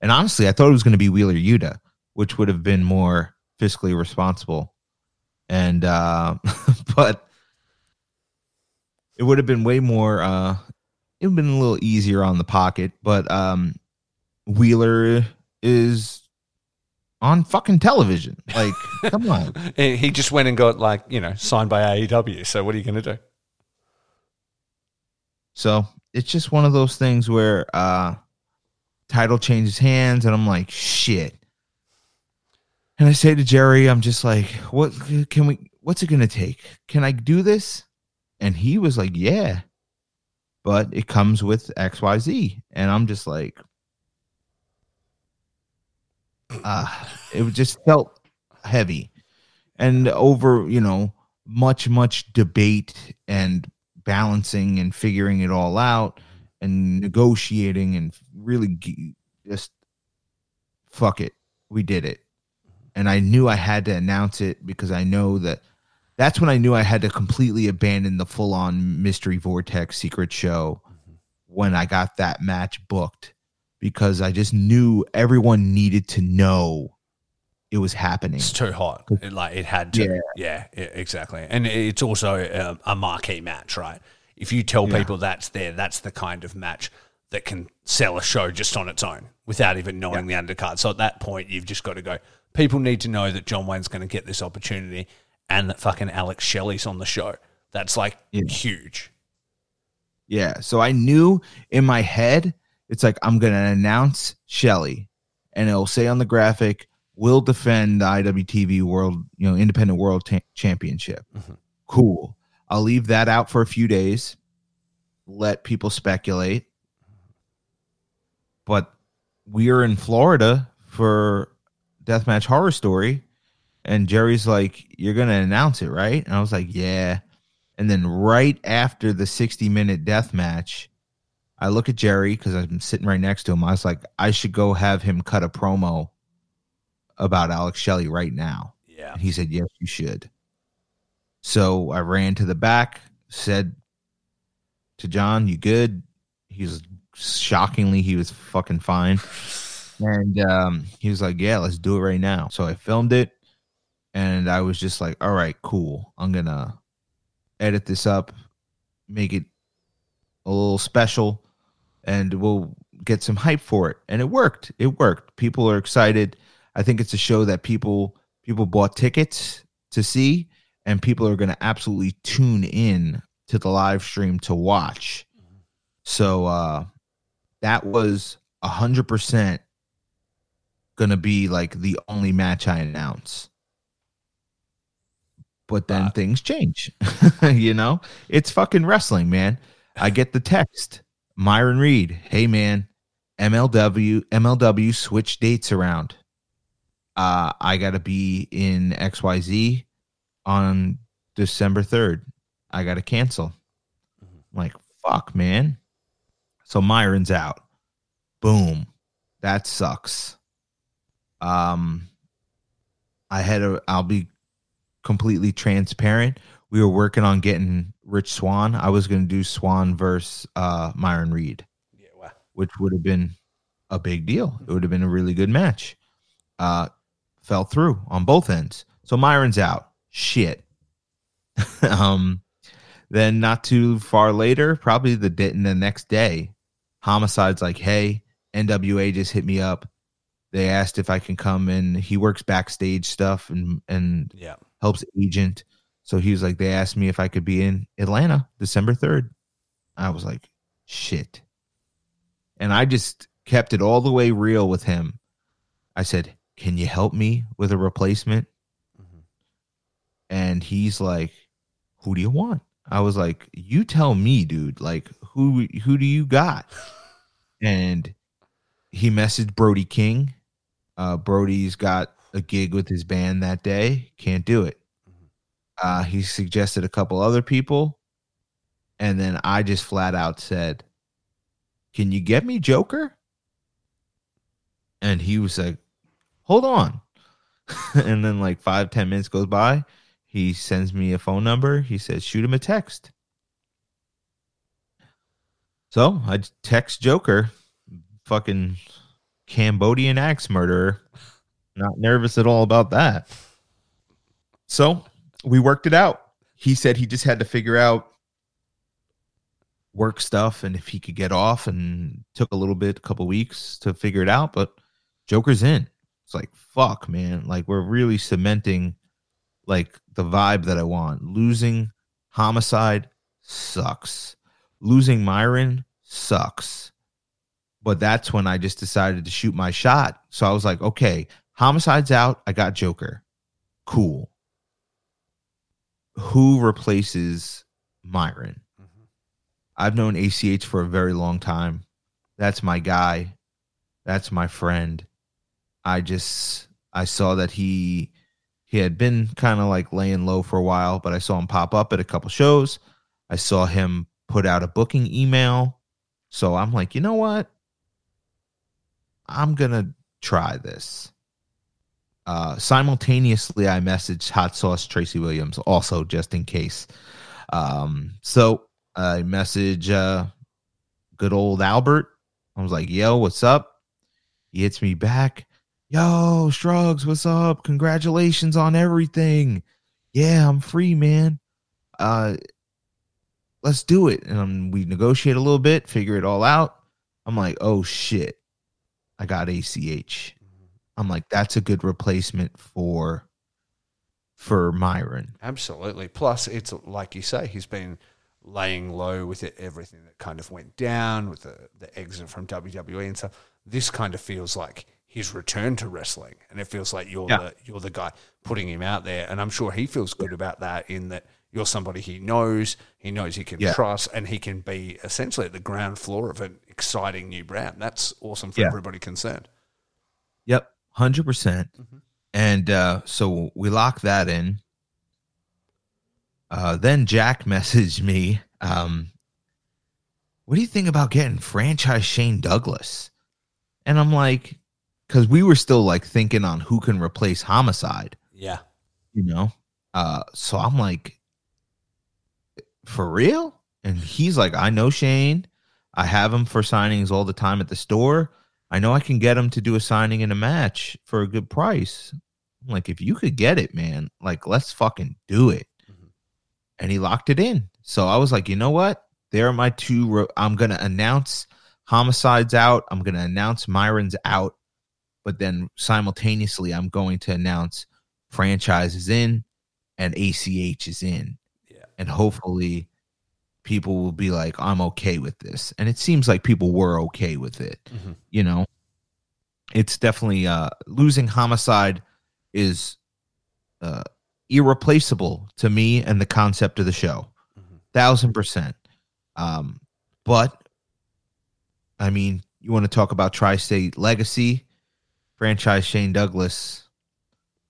And honestly, I thought it was going to be Wheeler Yuta, which would have been more fiscally responsible. And, uh, *laughs* but it would have been way more, uh, it would have been a little easier on the pocket. But, um, Wheeler is on fucking television. Like, *laughs* come on. He just went and got like you know signed by AEW. So what are you going to do? So it's just one of those things where uh title changes hands and I'm like, shit. And I say to Jerry, I'm just like, what can we what's it gonna take? Can I do this? And he was like, Yeah. but it comes with XYZ. And I'm just like, uh, it just felt heavy. And over, you know, much, much debate and balancing and figuring it all out and negotiating and really just fuck it. We did it. And I knew I had to announce it because I know that that's when I knew I had to completely abandon the full on mystery vortex secret show when I got that match booked because I just knew everyone needed to know it was happening. It's too hot. It, like it had to. Yeah, yeah, exactly. And it's also a, a, marquee match, right? If you tell yeah. people that's there, that's the kind of match that can sell a show just on its own without even knowing yeah. the undercard. So at that point, you've just got to go. People need to know that John Wayne's going to get this opportunity and that fucking Alex Shelley's on the show. That's like yeah. huge. Yeah. So I knew in my head, it's like I'm gonna announce Shelley, and it'll say on the graphic, "Will defend the IWTV World, you know, Independent World Championship." Mm-hmm. Cool. I'll leave that out for a few days. Let people speculate. But we are in Florida for Deathmatch Horror Story, and Jerry's like, "You're gonna announce it, right?" And I was like, "Yeah." And then right after the 60 minute death match, I look at Jerry because I'm sitting right next to him. I was like, I should go have him cut a promo about Alex Shelley right now. Yeah. And he said, Yes, you should. So I ran to the back, said to John, You good? He was shockingly, he was fucking fine. *laughs* And um, he was like, Yeah, let's do it right now. So I filmed it and I was just like, All right, cool. I'm gonna edit this up, make it a little special, and we'll get some hype for it. And it worked. It worked. People are excited. I think it's a show that people people bought tickets to see, and people are to absolutely tune in to the live stream to watch. So uh, that was a hundred percent going to be like the only match I announce but then things change. *laughs* you know, it's fucking wrestling, man. I get the text, Myron Reed. Hey, man, MLW MLW switch dates around. Uh, I gotta be in XYZ on December third. I gotta cancel. Mm-hmm. I'm like, fuck, man. So Myron's out. Boom. That sucks. Um, I had a. I'll be completely transparent. We were working on getting Rich Swann. I was going to do Swann versus uh, Myron Reed, yeah, wow. which would have been a big deal. It would have been a really good match. Uh, fell through on both ends. So Myron's out. Shit. *laughs* um, then not too far later, probably the the next day, Homicide's like, "Hey, NWA just hit me up. They asked if I can come and he works backstage stuff and and yeah helps agent. So he was like, they asked me if I could be in Atlanta December 3rd. I was like, shit. And I just kept it all the way real with him. I said, can you help me with a replacement? Mm-hmm. And he's like, who do you want? I was like, you tell me, dude. Like, who who do you got? *laughs* And he messaged Brody King. Uh, Brody's got a gig with his band that day. Can't do it. Uh, he suggested a couple other people, and then I just flat out said, "Can you get me Joker?" And he was like, "Hold on." *laughs* and then like five ten minutes goes by, he sends me a phone number. He says, "Shoot him a text." So I text Joker, fucking Cambodian axe murderer. Not nervous at all about that. So we worked it out. He said he just had to figure out work stuff and if he could get off and took a little bit, a couple weeks to figure it out. But Joker's in. It's like, fuck, man. Like we're really cementing like the vibe that I want. Losing homicide sucks. Losing Myron sucks. But that's when I just decided to shoot my shot. So I was like, okay, Homicide's out. I got Joker. Cool. Who replaces Myron? Mm-hmm. I've known ACH for a very long time. That's my guy. That's my friend. I just I saw that he he had been kind of like laying low for a while, but I saw him pop up at a couple shows. I saw him put out a booking email. So I'm like, you know what? I'm gonna try this. Uh, simultaneously, I messaged Hot Sauce Tracy Williams also just in case. Um, so I message uh, good old Albert. I was like, "Yo, what's up?" He hits me back. Yo, Shrugs, what's up? Congratulations on everything. Yeah, I'm free, man. Uh, let's do it. And um, we negotiate a little bit, figure it all out. I'm like, oh shit, I got ACH. Mm-hmm. I'm like, that's a good replacement for for Myron. Absolutely. Plus, it's like you say, he's been laying low with it, everything that kind of went down with the, the exit from WWE and stuff. This kind of feels like his return to wrestling, and it feels like you're Yeah. the you're the guy putting him out there, and I'm sure he feels good about that. In that you're somebody he knows, he knows he can Yeah. trust, and he can be essentially at the ground floor of an exciting new brand. That's awesome for Yeah. everybody concerned. Yep, 100%. percent Mhm. And uh, so we lock that in. Uh, then Jack *laughs* messaged me, um, What do you think about getting franchise Shane Douglas? And I'm like, because we were still like thinking on who can replace Homicide, Yeah, you know? Uh, so I'm like, For real? And he's like, I know Shane. I have him for signings all the time at the store. I know I can get him to do a signing in a match for a good price. I'm like, if you could get it, man, like let's fucking do it. Mhm. And he locked it in. So I was like, you know what? There are my two. Ro- I'm gonna announce homicides out. I'm gonna announce Myron's out, but then simultaneously, I'm going to announce franchise is in and ACH is in. And hopefully, people will be like, I'm okay with this. And it seems like people were okay with it Mhm. you know it's definitely uh losing homicide is uh irreplaceable to me and the concept of the show Mhm. thousand percent um but i mean you want to talk about tri-state legacy franchise shane douglas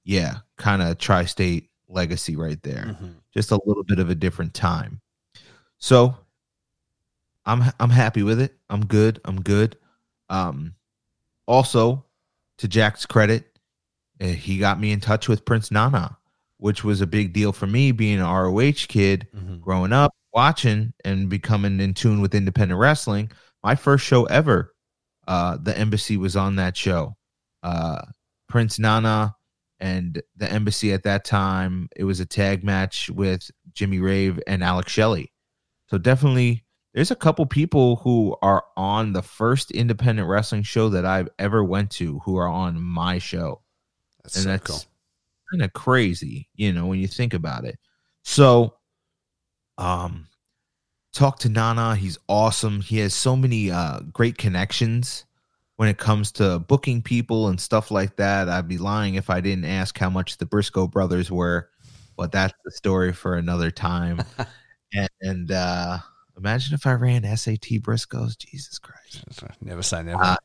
yeah kind of tri-state legacy right there Mhm. Just a little bit of a different time. So I'm I'm happy with it. I'm good. I'm good. Um also to Jack's credit, uh, he got me in touch with Prince Nana, which was a big deal for me being an ROH kid Mhm. growing up, watching and becoming in tune with independent wrestling. My first show ever, uh, the embassy was on that show. Uh, Prince Nana and the embassy at that time, it was a tag match with Jimmy Rave and Alex Shelley. So definitely, there's a couple people who are on the first independent wrestling show that I've ever went to who are on my show That's and so that's cool. kind of crazy, you know, when you think about it. So, um, talk to Nana. He's awesome. He has so many uh, great connections when it comes to booking people and stuff like that. I'd be lying if I didn't ask how much the Briscoe brothers were, but that's the story for another time. *laughs* and and uh, imagine if I ran SAT Briscoes. Jesus Christ. Never say never. Uh,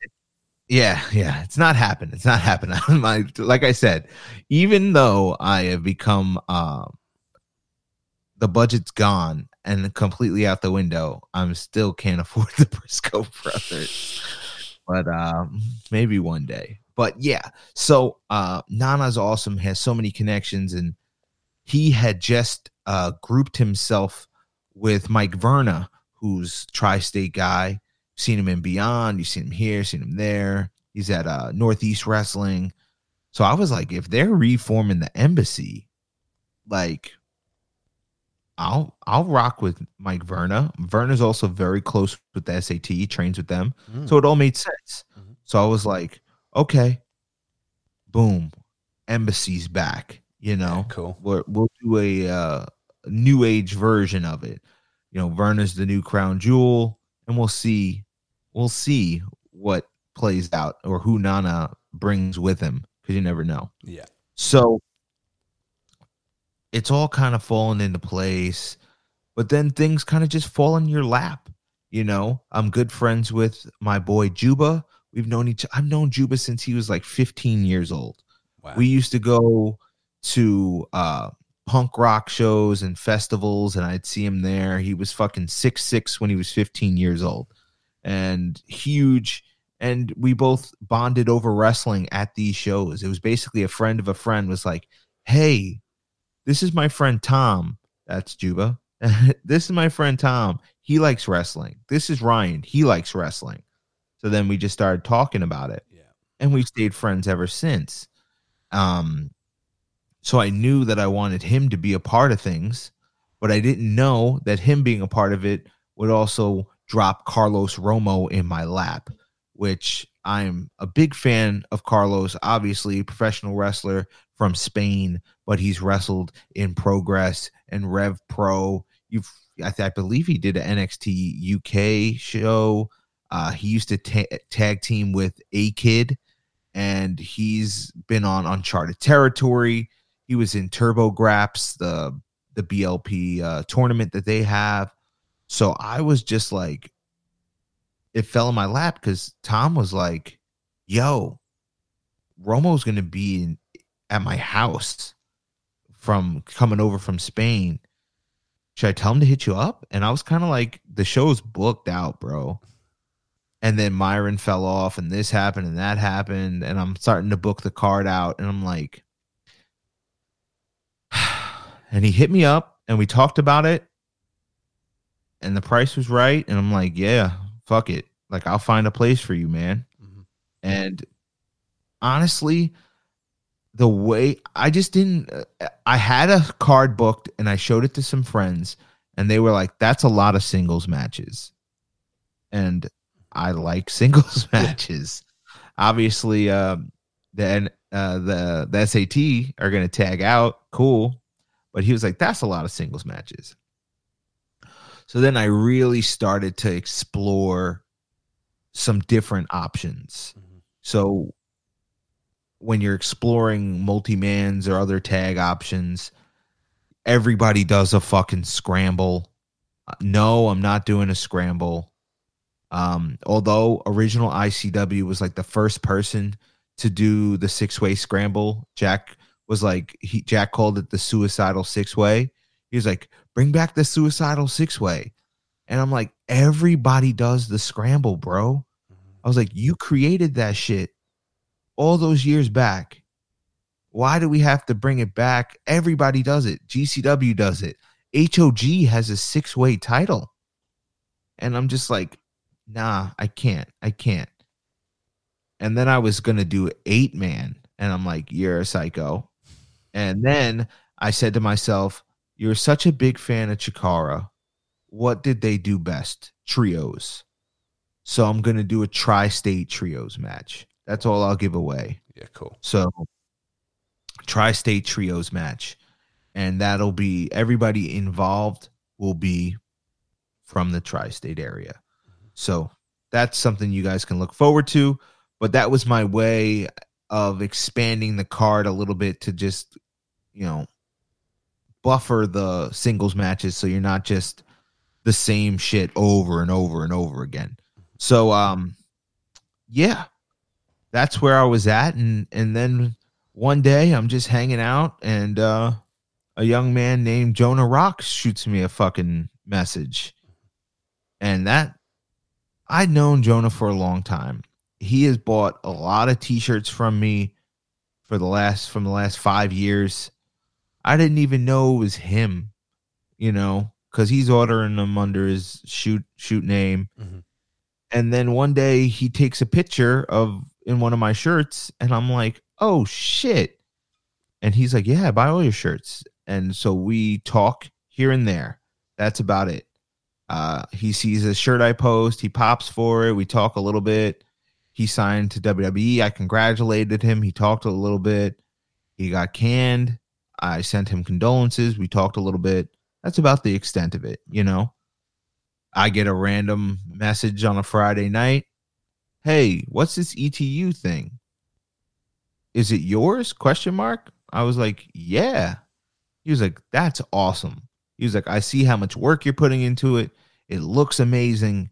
yeah, yeah, it's not happening. It's not happening. *laughs* My, like I said, even though I have become, uh, the budget's gone and completely out the window, I'm still can't *laughs* afford the Briscoe brothers. But um, maybe one day. But yeah, so uh, Nana's awesome. Has so many connections, and he had just uh, grouped himself with Mike Verna, who's tri-state guy seen him in Beyond, you've seen him here, seen him there. He's at uh Northeast Wrestling. So I was like, if they're reforming the embassy, like I'll I'll rock with Mike Verna. Verna's also very close with the SAT, he trains with them. Mm. So it all made sense. Mhm. So I was like, okay, boom, embassy's back, you know Yeah, cool. we're, we'll do a uh, new age version of it. You know, Verna's the new crown jewel, and we'll see, we'll see what plays out or who Nana brings with him because you never know. Yeah. So it's all kind of falling into place. But then things kind of just fall in your lap. You know, I'm good friends with my boy Juba. We've known each. I've known Juba since he was like 15 years old. Wow. We used to go to uh punk rock shows and festivals, and I'd see him there. He was fucking six six when he was 15 years old, and huge. And we both bonded over wrestling at these shows. It was basically a friend of a friend was like, "Hey, this is my friend Tom. That's Juba. *laughs* this is my friend Tom. He likes wrestling. This is Ryan. He likes wrestling." So then we just started talking about it, Yeah. and we've stayed friends ever since. Um, so I knew that I wanted him to be a part of things, but I didn't know that him being a part of it would also drop Carlos Romo in my lap, which I'm a big fan of Carlos, obviously, professional wrestler from Spain, but he's wrestled in Progress and Rev Pro. You've, I, th- I believe he did an NXT UK show. Uh, he used to ta- tag team with A Kid, and he's been on Uncharted Territory. He was in Turbo Graps, the the BLP uh, tournament that they have. So I was just like, it fell in my lap because Tom was like, "Yo, Romo's gonna be in, at my house from coming over from Spain. Should I tell him to hit you up?" And I was kind of like, "The show's booked out, bro." And then Myron fell off, and this happened, and that happened, and I'm starting to book the card out, and I'm like, *sighs* and he hit me up, and we talked about it, and the price was right, and I'm like, yeah, fuck it, like I'll find a place for you, man. Mhm. And honestly, the way I just didn't, I had a card booked, and I showed it to some friends, and they were like, that's a lot of singles matches, and I like *laughs* singles matches. Obviously, um, then uh, the the SAT are going to tag out. Cool, but he was like, "That's a lot of singles matches." So then I really started to explore some different options. Mhm. So when you're exploring multi mans or other tag options, everybody does a fucking scramble. Uh, No, I'm not doing a scramble. Um, although original ICW was like the first person to do the six way scramble, Jack was like he Jack called it the suicidal six way. He was like, bring back the suicidal six way. And I'm like, everybody does the scramble, bro. I was like, you created that shit all those years back. Why do we have to bring it back? Everybody does it. GCW does it. HOG has a six way title. And I'm just like, nah, I can't. I can't. And then I was going to do eight man. And I'm like, you're a psycho. And then I said to myself, you're such a big fan of Chikara. What did they do best? Trios. So I'm going to do a tri state trios match. That's all I'll give away. Yeah, cool. So tri-state trios match and that'll be everybody involved will be from the tri-state area. So that's something you guys can look forward to, but that was my way of expanding the card a little bit to just, you know, buffer the singles matches so you're not just the same shit over and over and over again. So um yeah, that's where I was at and and then one day I'm just hanging out and uh a young man named Jonah Rock shoots me a fucking message. And that I'd known Jonah for a long time. He has bought a lot of t-shirts from me for the last from the last 5 years. I didn't even know it was him, you know, cuz he's ordering them under his shoot shoot name. Mhm. And then one day he takes a picture of in one of my shirts and I'm like, "Oh shit." And he's like, "Yeah, buy all your shirts." And so we talk here and there. That's about it. Uh, he sees a shirt I post, he pops for it. We talk a little bit. He signed to WWE. I congratulated him. He talked a little bit. He got canned. I sent him condolences. We talked a little bit. That's about the extent of it, you know. I get a random message on a Friday night. Hey, what's this ETU thing? Is it yours? Question mark. I was like, yeah. He was like, that's awesome. He was like, I see how much work you're putting into it. It looks amazing.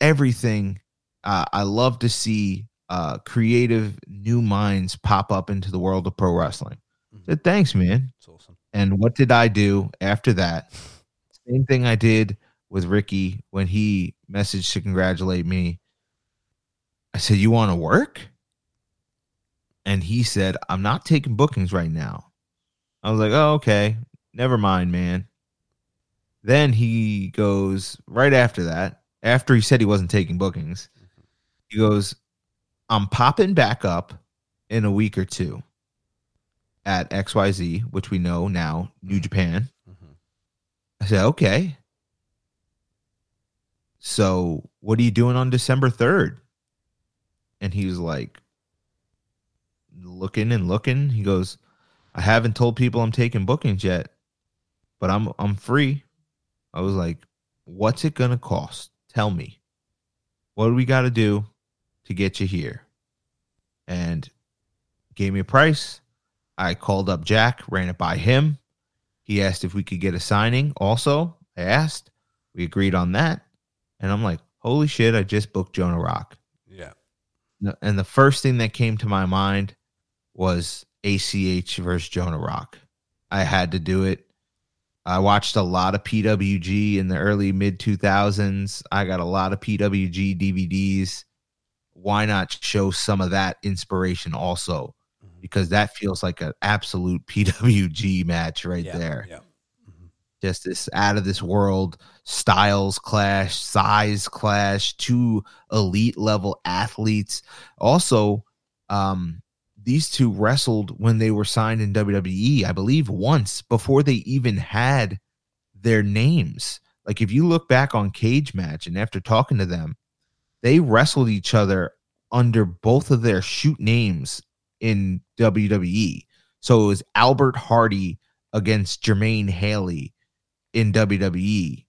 Everything. Uh, I love to see uh, creative new minds pop up into the world of pro wrestling. I said, thanks, man. It's awesome. And what did I do after that? *laughs* Same thing I did with Ricky when he messaged to congratulate me. I said, You want to work? And he said, I'm not taking bookings right now. I was like, Oh, okay. Never mind, man. Then he goes, right after that, after he said he wasn't taking bookings, he goes, I'm popping back up in a week or two at XYZ, which we know now, New Japan. Mhm. I said, okay. So what are you doing on December 3rd? And he was like, looking and looking. He goes, I haven't told people I'm taking bookings yet, but I'm I'm free. I was like, what's it gonna cost? Tell me. What do we gotta do to get you here? And gave me a price. I called up Jack, ran it by him. He asked if we could get a signing. Also, I asked. We agreed on that. And I'm like, holy shit, I just booked Jonah Rock. And the first thing that came to my mind was ACH versus Jonah Rock. I had to do it. I watched a lot of PWG in the early mid 2000s. I got a lot of PWG DVDs. Why not show some of that inspiration also? Mm-hmm. Because that feels like an absolute *laughs* PWG match right yeah. there Yeah. Mm-hmm. just this out of this world styles clash, size clash, two elite level athletes. Also, um, these two wrestled when they were signed in WWE, I believe, once before they even had their names. Like if you look back on Cage Match and after talking to them, they wrestled each other under both of their shoot names in WWE. So it was Albert Hardie against Jermaine Haley in WWE.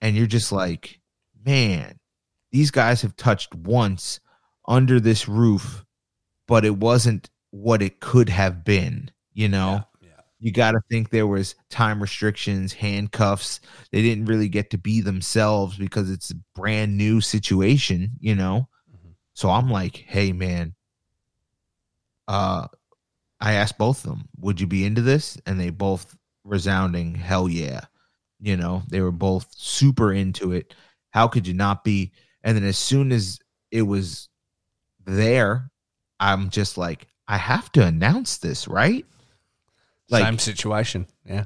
And you're just like, man, these guys have touched once under this roof, but it wasn't what it could have been, you know? Yeah. yeah. You got to think there was time restrictions, handcuffs. They didn't really get to be themselves because it's a brand new situation, you know? Mhm. So I'm like, hey man, uh I asked both of them, would you be into this? And they both resounding hell yeah. You know, they were both super into it. How could you not be? And then as soon as it was there, I'm just like, I have to announce this, right? Like Same situation. Yeah.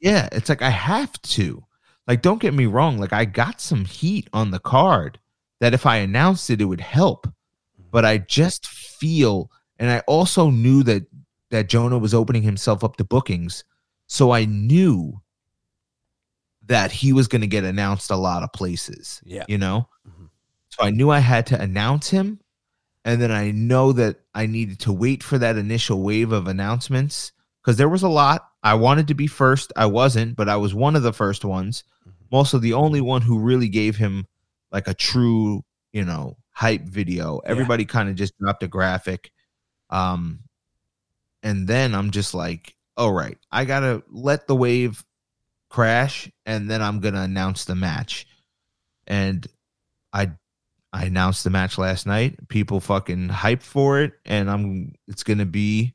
yeah, it's like I have to. Like, don't get me wrong. Like, I got some heat on the card that if I announced it, it would help. Mm-hmm. But I just feel, and I also knew that that Jonah was opening himself up to bookings, so I knew that he was going to get announced a lot of places. Yeah. You know, Mhm. so I knew I had to announce him, and then I know that I needed to wait for that initial wave of announcements because there was a lot. I wanted to be first. I wasn't, but I was one of the first ones. I'm also the only one who really gave him like a true, you know, hype video. Everybody kind of just dropped a graphic. Um, and then I'm just like, all right, I gotta let the wave crash, and then I'm gonna announce the match. And I I announced the match last night. People fucking hyped for it, and I'm it's gonna be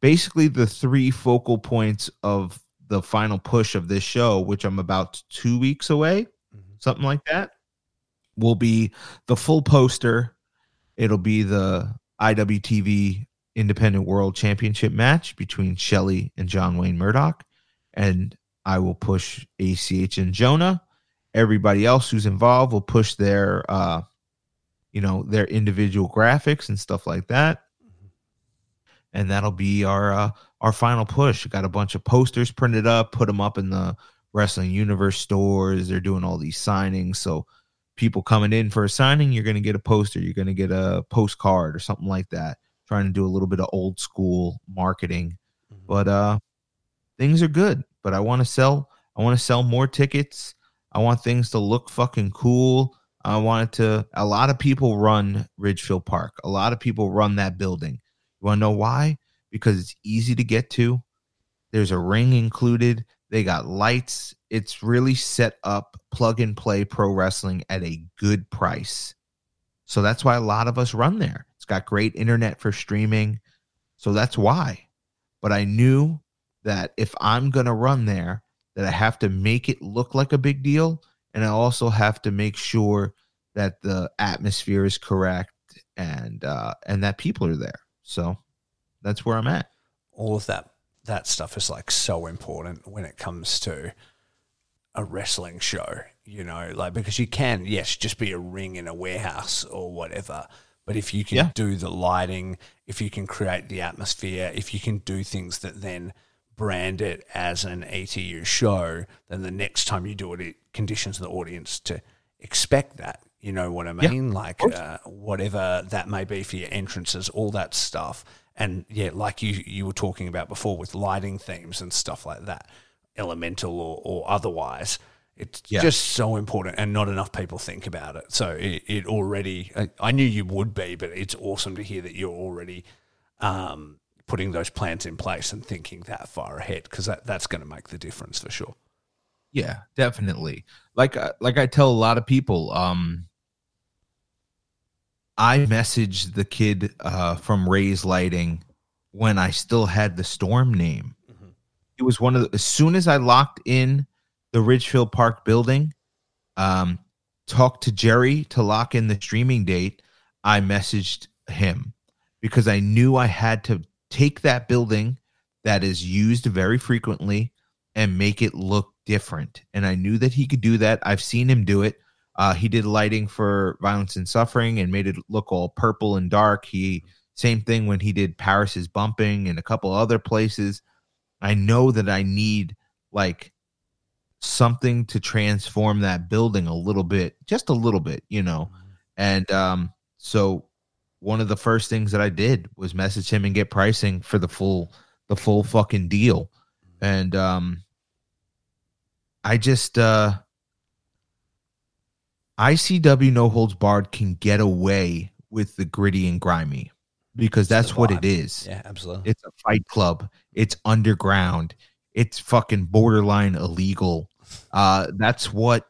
basically the three focal points of the final push of this show, which I'm about two weeks away, Mhm. something like that. Will be the full poster. It'll be the IWTV Independent World Championship match between Shelley and John Wayne Murdoch, and I will push ACH and Jonah. Everybody else who's involved will push their uh you know their individual graphics and stuff like that. And that'll be our uh our final push. Got a bunch of posters printed up put them up in the wrestling universe stores. They're doing all these signings. So people coming in for a signing you're going to get a poster. You're going to get a postcard or something like that. Trying to do a little bit of old school marketing. Mhm. but uh things are good but i want to sell i want to sell more tickets i want things to look fucking cool i want it to a lot of people run ridgefield park a lot of people run that building you want to know why because it's easy to get to there's a ring included They got lights. It's really set up plug and play pro wrestling at a good price. So that's why a lot of us run there. It's got great internet for streaming. So that's why. But I knew that if I'm going to run there, that I have to make it look like a big deal and I also have to make sure that the atmosphere is correct and uh and that people are there. So that's where I'm at. all of that that stuff is like so important when it comes to a wrestling show, you know, like because you can, yes, just be a ring in a warehouse or whatever. But if you can Yeah. do the lighting, if you can create the atmosphere, if you can do things that then brand it as an ETU show, then the next time you do it, it conditions the audience to expect that. You know what I Yeah, mean? like uh, whatever that may be for your entrances, all that stuff. And yeah, like you you were talking about before with lighting themes and stuff like that, elemental or, or otherwise. It's Yeah. just so important, and not enough people think about it. So it, it already, I, I knew you would be, but it's awesome to hear that you're already um, putting those plans in place and thinking that far ahead because that, that's going to make the difference for sure. Yeah, definitely. Like uh, like I tell a lot of people, um I messaged the kid uh from Ray's Lighting when I still had the storm name. It was one of the, as soon as I locked in the Ridgefield Park building, um talked to Jerry to lock in the streaming date, I messaged him because I knew I had to take that building that is used very frequently and make it look different. And I knew that he could do that. I've seen him do it. Uh, he did lighting for Violence and Suffering and made it look all purple and dark. He same thing when he did Paris is bumping and a couple other places. I know that I need like something to transform that building a little bit, just a little bit, you know. And um, so one of the first things that I did was message him and get pricing for the full the full fucking deal. And um I just uh ICW No Holds Barred can get away with the gritty and grimy because that's what it is. Yeah, absolutely. It's a fight club. It's underground. It's fucking borderline illegal. Uh that's what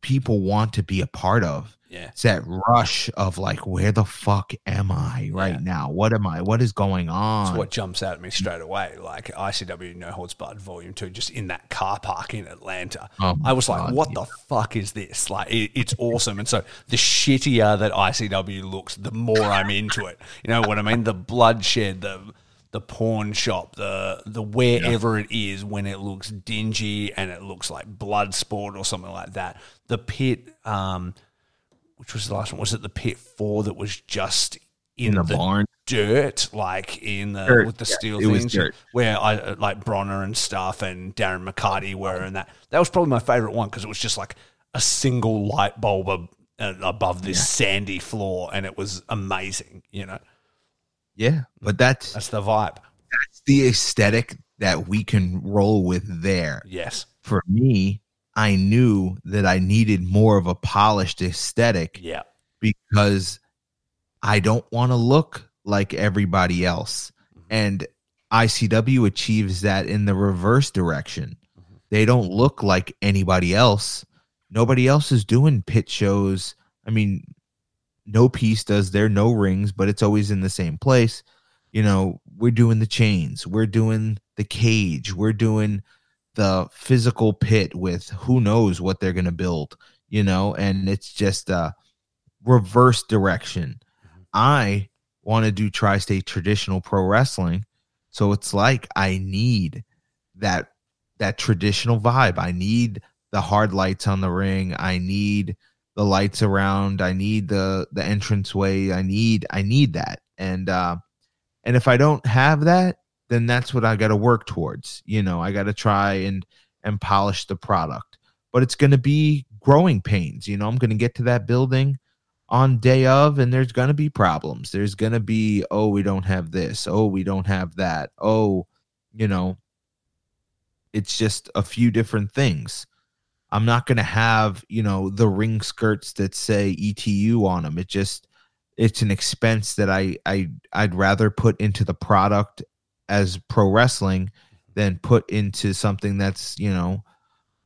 people want to be a part of. Yeah. It's that rush of like, where the fuck am I right Yeah. now? What am I? What is going on? That's what jumps out at me straight away. Like ICW No Holds Barred Volume 2, just in that car park in Atlanta. Oh I was like, God, what the fuck is this? Like, it, it's awesome. And so the shittier that ICW looks, the more I'm into it. You know what I mean? The bloodshed, the the pawn shop, the the wherever it is when it looks dingy and it looks like blood sport or something like that. The pit, um, which was the last one? Was it the pit four that was just in, in the, the barn. dirt, like in the Dirt, with the yeah, steel was things, where I uh, like Bronner and stuff and Darren McCarty were, and that that was probably my favorite one because it was just like a single light bulb ab- uh, above this sandy floor, and it was amazing. You know, Yeah, but that's that's the vibe. that's the aesthetic that we can roll with there. Yes, For me, I knew that I needed more of a polished aesthetic yeah, because I don't want to look like everybody else. Mm-hmm. And ICW achieves that in the reverse direction. Mm-hmm. They don't look like anybody else. Nobody else is doing pit shows. I mean, no piece does there, no rings, but it's always in the same place. You know, we're doing the chains, we're doing the cage, we're doing the physical pit with who knows what they're going to build, you know, and it's just a reverse direction. I want to do tri-state traditional pro wrestling, so it's like I need that that traditional vibe. I need the hard lights on the ring. I need the lights around. I need the the entranceway. I need I need that. And uh and if I don't have that, then that's what I got to work towards. You know, I got to try and and polish the product. But it's going to be growing pains. You know, I'm going to get to that building on day of and there's going to be problems. There's going to be oh, we don't have this. Oh, we don't have that. Oh, you know, it's just a few different things. I'm not going to have, you know, the ring skirts that say ETU on them. It just it's an expense that I I I'd rather put into the product as pro wrestling than put into something that's you know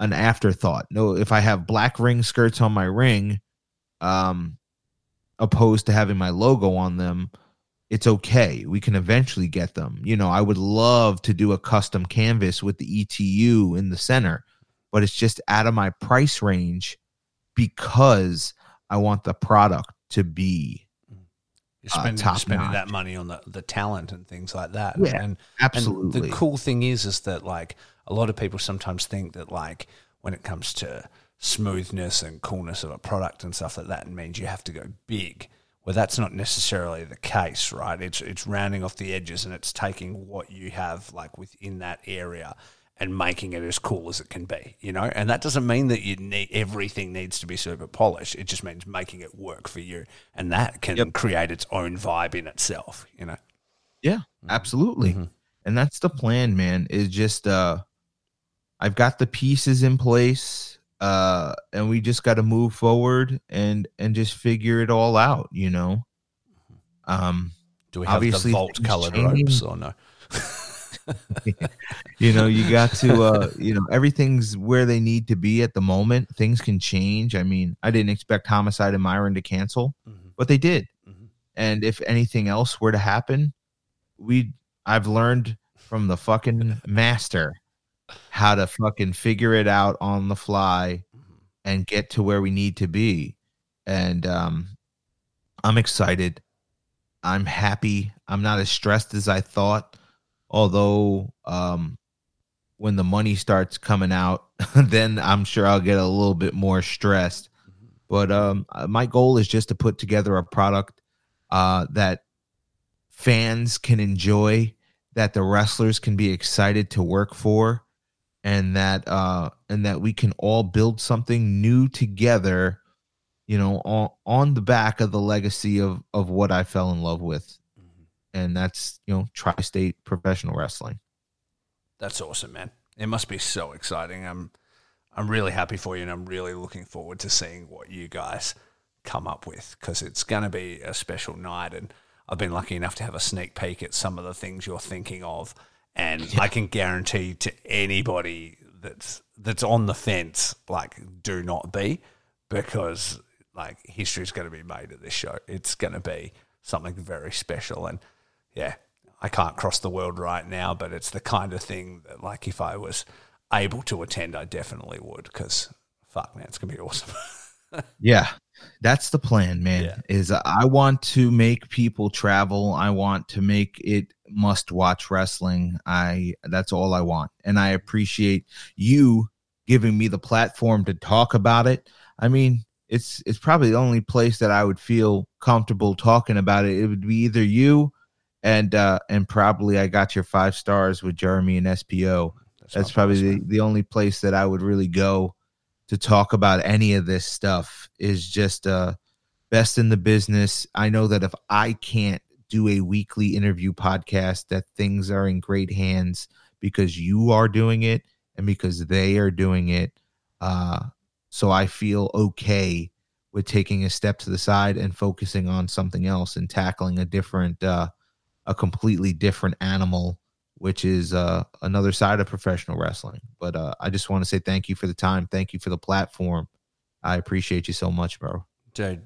an afterthought. No, if I have black ring skirts on my ring, um, opposed to having my logo on them, it's okay. We can eventually get them. You know, I would love to do a custom canvas with the ETU in the center, but it's just out of my price range because I want the product to be Uh, You're spending, top spending that money on the, the talent and things like that. Yeah, and, absolutely. And the cool thing is, is that like a lot of people sometimes think that like when it comes to smoothness and coolness of a product and stuff like that, it means you have to go big. Well, that's not necessarily the case, right? It's it's rounding off the edges and it's taking what you have like within that area and making it as cool as it can be, you know. And that doesn't mean that you need everything needs to be super polished. It just means making it work for you, and that can Yep. create its own vibe in itself, you know. Yeah, absolutely. Mhm. And that's the plan, man. Is just uh I've got the pieces in place uh and we just got to move forward and and just figure it all out, you know. Um Do we have Obviously, the vault colored change. ropes or no? *laughs* *laughs* you know, you got to uh you know, everything's where they need to be at the moment. Things can change. I mean, I didn't expect Homicide and Myron to cancel, Mhm. but they did. Mhm. And if anything else were to happen, we I've learned from the fucking master how to fucking figure it out on the fly and get to where we need to be. And um I'm excited. I'm happy. I'm not as stressed as I thought. Although um when the money starts coming out, *laughs* then I'm sure I'll get a little bit more stressed. But um uh, my goal is just to put together a product uh that fans can enjoy, that the wrestlers can be excited to work for, and that uh and that we can all build something new together, you know, on on the back of the legacy of of what I fell in love with. And that's, you know, tri-state professional wrestling. That's awesome, man. It must be so exciting. I'm I'm really happy for you and I'm really looking forward to seeing what you guys come up with because it's going to be a special night and I've been lucky enough to have a sneak peek at some of the things you're thinking of and I can guarantee to anybody that's that's on the fence like do not be because like history is going to be made at this show. It's going to be something very special and yeah, I can't cross the world right now, but it's the kind of thing that, like, if I was able to attend, I definitely would because fuck, man, it's gonna be *laughs* awesome. Yeah, that's the plan, man. Yeah. Is I want to make people travel. I want to make it must watch wrestling. I that's all I want. And I appreciate you giving me the platform to talk about it. I mean, it's it's probably the only place that I would feel comfortable talking about it. It would be either you and uh and probably I got your five stars with Jeremy and SPO. That's my probably the, the only place that I would really go to talk about any of this stuff is just uh best in the business. I know that if I can't do a weekly interview podcast that things are in great hands because you are doing it and because they are doing it. Uh so I feel okay with taking a step to the side and focusing on something else and tackling a different uh a completely different animal which is uh, another side of professional wrestling. But uh, I just want to say thank you for the time. Thank you for the platform. I appreciate you so much, bro. dude.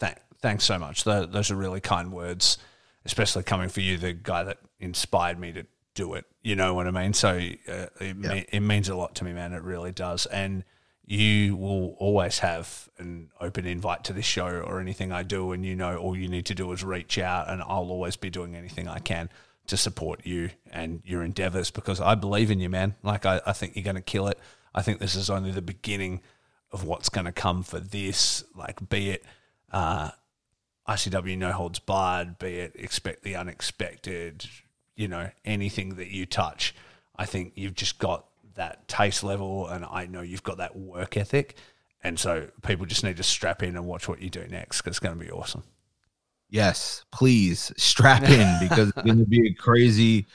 Th- thanks so much. Tho- those are really kind words, especially coming for you, the guy that inspired me to do it. You know what I mean? So uh, it, me- it means a lot to me, man. It really does. And you will always have an open invite to this show or anything I do. And you know, all you need to do is reach out, and I'll always be doing anything I can to support you and your endeavors because I believe in you, man. Like, I, I think you're going to kill it. I think this is only the beginning of what's going to come for this. Like, be it uh, ICW No Holds Barred, be it expect the unexpected, you know, anything that you touch. I think you've just got that taste level, and I know you've got that work ethic. And so people just need to strap in and watch what you do next because it's going to be awesome. Yes, please strap in *laughs* because it's going to be a crazy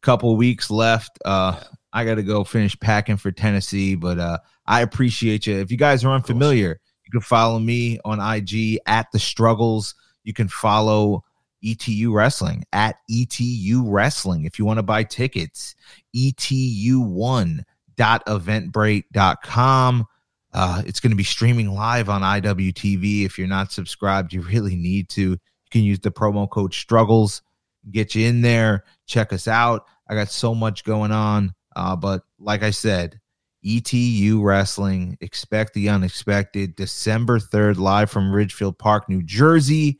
couple weeks left. Uh, I got to go finish packing for Tennessee, but uh, I appreciate you. If you guys are unfamiliar, you can follow me on IG at the struggles. You can follow ETU Wrestling at ETU Wrestling. If you want to buy tickets, etu1.eventbrite.com. Uh, it's going to be streaming live on IWTV. If you're not subscribed, you really need to. You can use the promo code struggles, get you in there, check us out. I got so much going on. Uh, but like I said, ETU Wrestling, expect the unexpected. December 3rd, live from Ridgefield Park, New Jersey.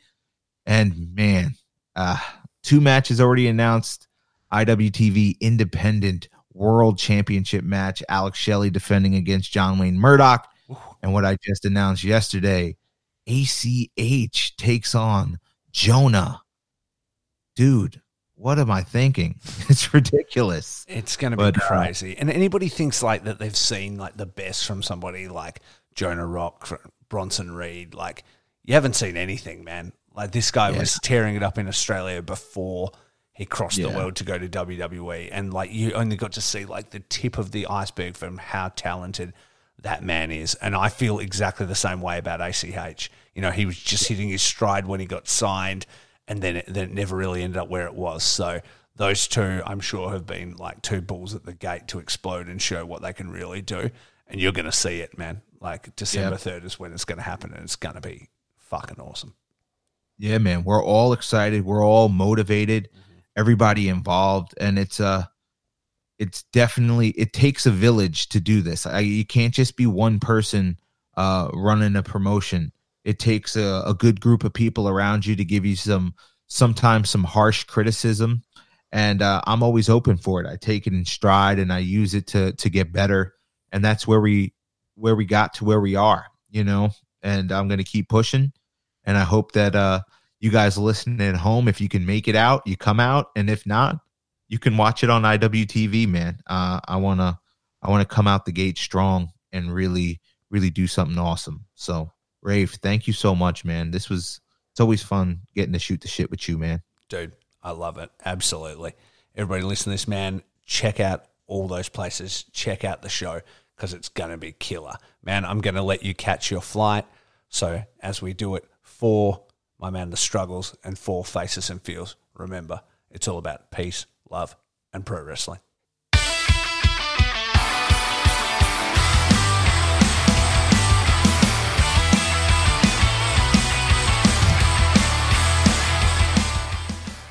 And man, uh, two matches already announced. IWTV Independent World Championship match. Alex Shelley defending against John Wayne Murdoch. And what I just announced yesterday, ACH takes on Jonah. Dude, what am I thinking? *laughs* It's ridiculous. It's going to be but, uh, crazy. Uh, and anybody thinks like that they've seen like the best from somebody like Jonah Rock, Bronson Reed, like you haven't seen anything, man. Like this guy yeah. was tearing it up in Australia before he crossed yeah. the world to go to WWE, and like you only got to see like the tip of the iceberg from how talented that man is. And I feel exactly the same way about ACH. You know, he was just hitting his stride when he got signed, and then it, then it never really ended up where it was. So those two, I'm sure, have been like two bulls at the gate to explode and show what they can really do. And you're going to see it, man. Like December yep. 3rd is when it's going to happen, and it's going to be fucking awesome. Yeah, man. We're all excited. We're all motivated. Mm-hmm. Everybody involved, and it's uh it's definitely it takes a village to do this. I, you can't just be one person uh, running a promotion. It takes a, a good group of people around you to give you some sometimes some harsh criticism, and uh, I'm always open for it. I take it in stride and I use it to to get better, and that's where we where we got to where we are, you know. And I'm gonna keep pushing, and I hope that uh, you guys listening at home, if you can make it out, you come out, and if not, you can watch it on IWTV, man. Uh, I wanna I wanna come out the gate strong and really really do something awesome. So, Rafe, thank you so much, man. This was it's always fun getting to shoot the shit with you, man. Dude, I love it. Absolutely. Everybody listen to this, man. Check out all those places. Check out the show because it's going to be killer. Man, I'm going to let you catch your flight. So, as we do it for my man, the struggles, and for faces and feels, remember, it's all about peace, love, and pro wrestling.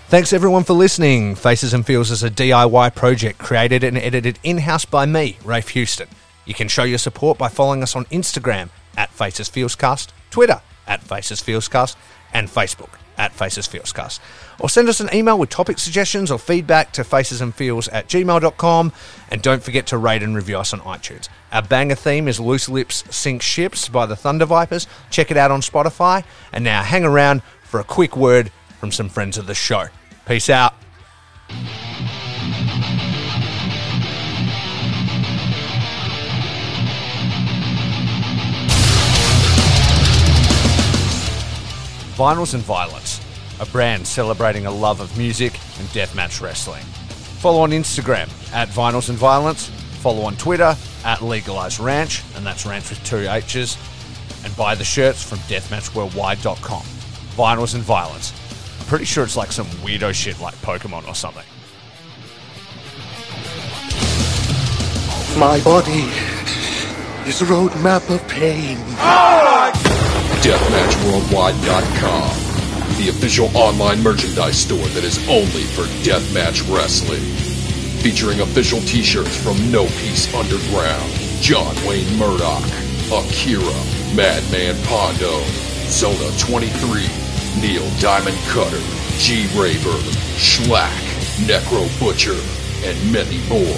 Thanks everyone for listening. Faces and Feels is a DIY project created and edited in house by me, Rafe Houston. You can show your support by following us on Instagram at Faces Feelscast, Twitter at Faces Feelscast, and Facebook at Faces Feelscast. Or send us an email with topic suggestions or feedback to facesandfeels at gmail.com. And don't forget to rate and review us on iTunes. Our banger theme is Loose Lips Sink Ships by the Thunder Vipers. Check it out on Spotify. And now hang around for a quick word from some friends of the show. Peace out. Vinyls and Violence, a brand celebrating a love of music and deathmatch wrestling. Follow on Instagram at Vinyls and Violence, follow on Twitter at Legalized Ranch, and that's ranch with two H's, and buy the shirts from deathmatchworldwide.com. Vinyls and Violence. I'm pretty sure it's like some weirdo shit like Pokemon or something. My body is a roadmap of pain. Oh DeathmatchWorldwide.com, the official online merchandise store that is only for deathmatch wrestling. Featuring official t-shirts from No Peace Underground, John Wayne Murdoch, Akira, Madman Pondo, Zona 23, Neil Diamond Cutter, G Raver, Shlak, Necro Butcher, and many more.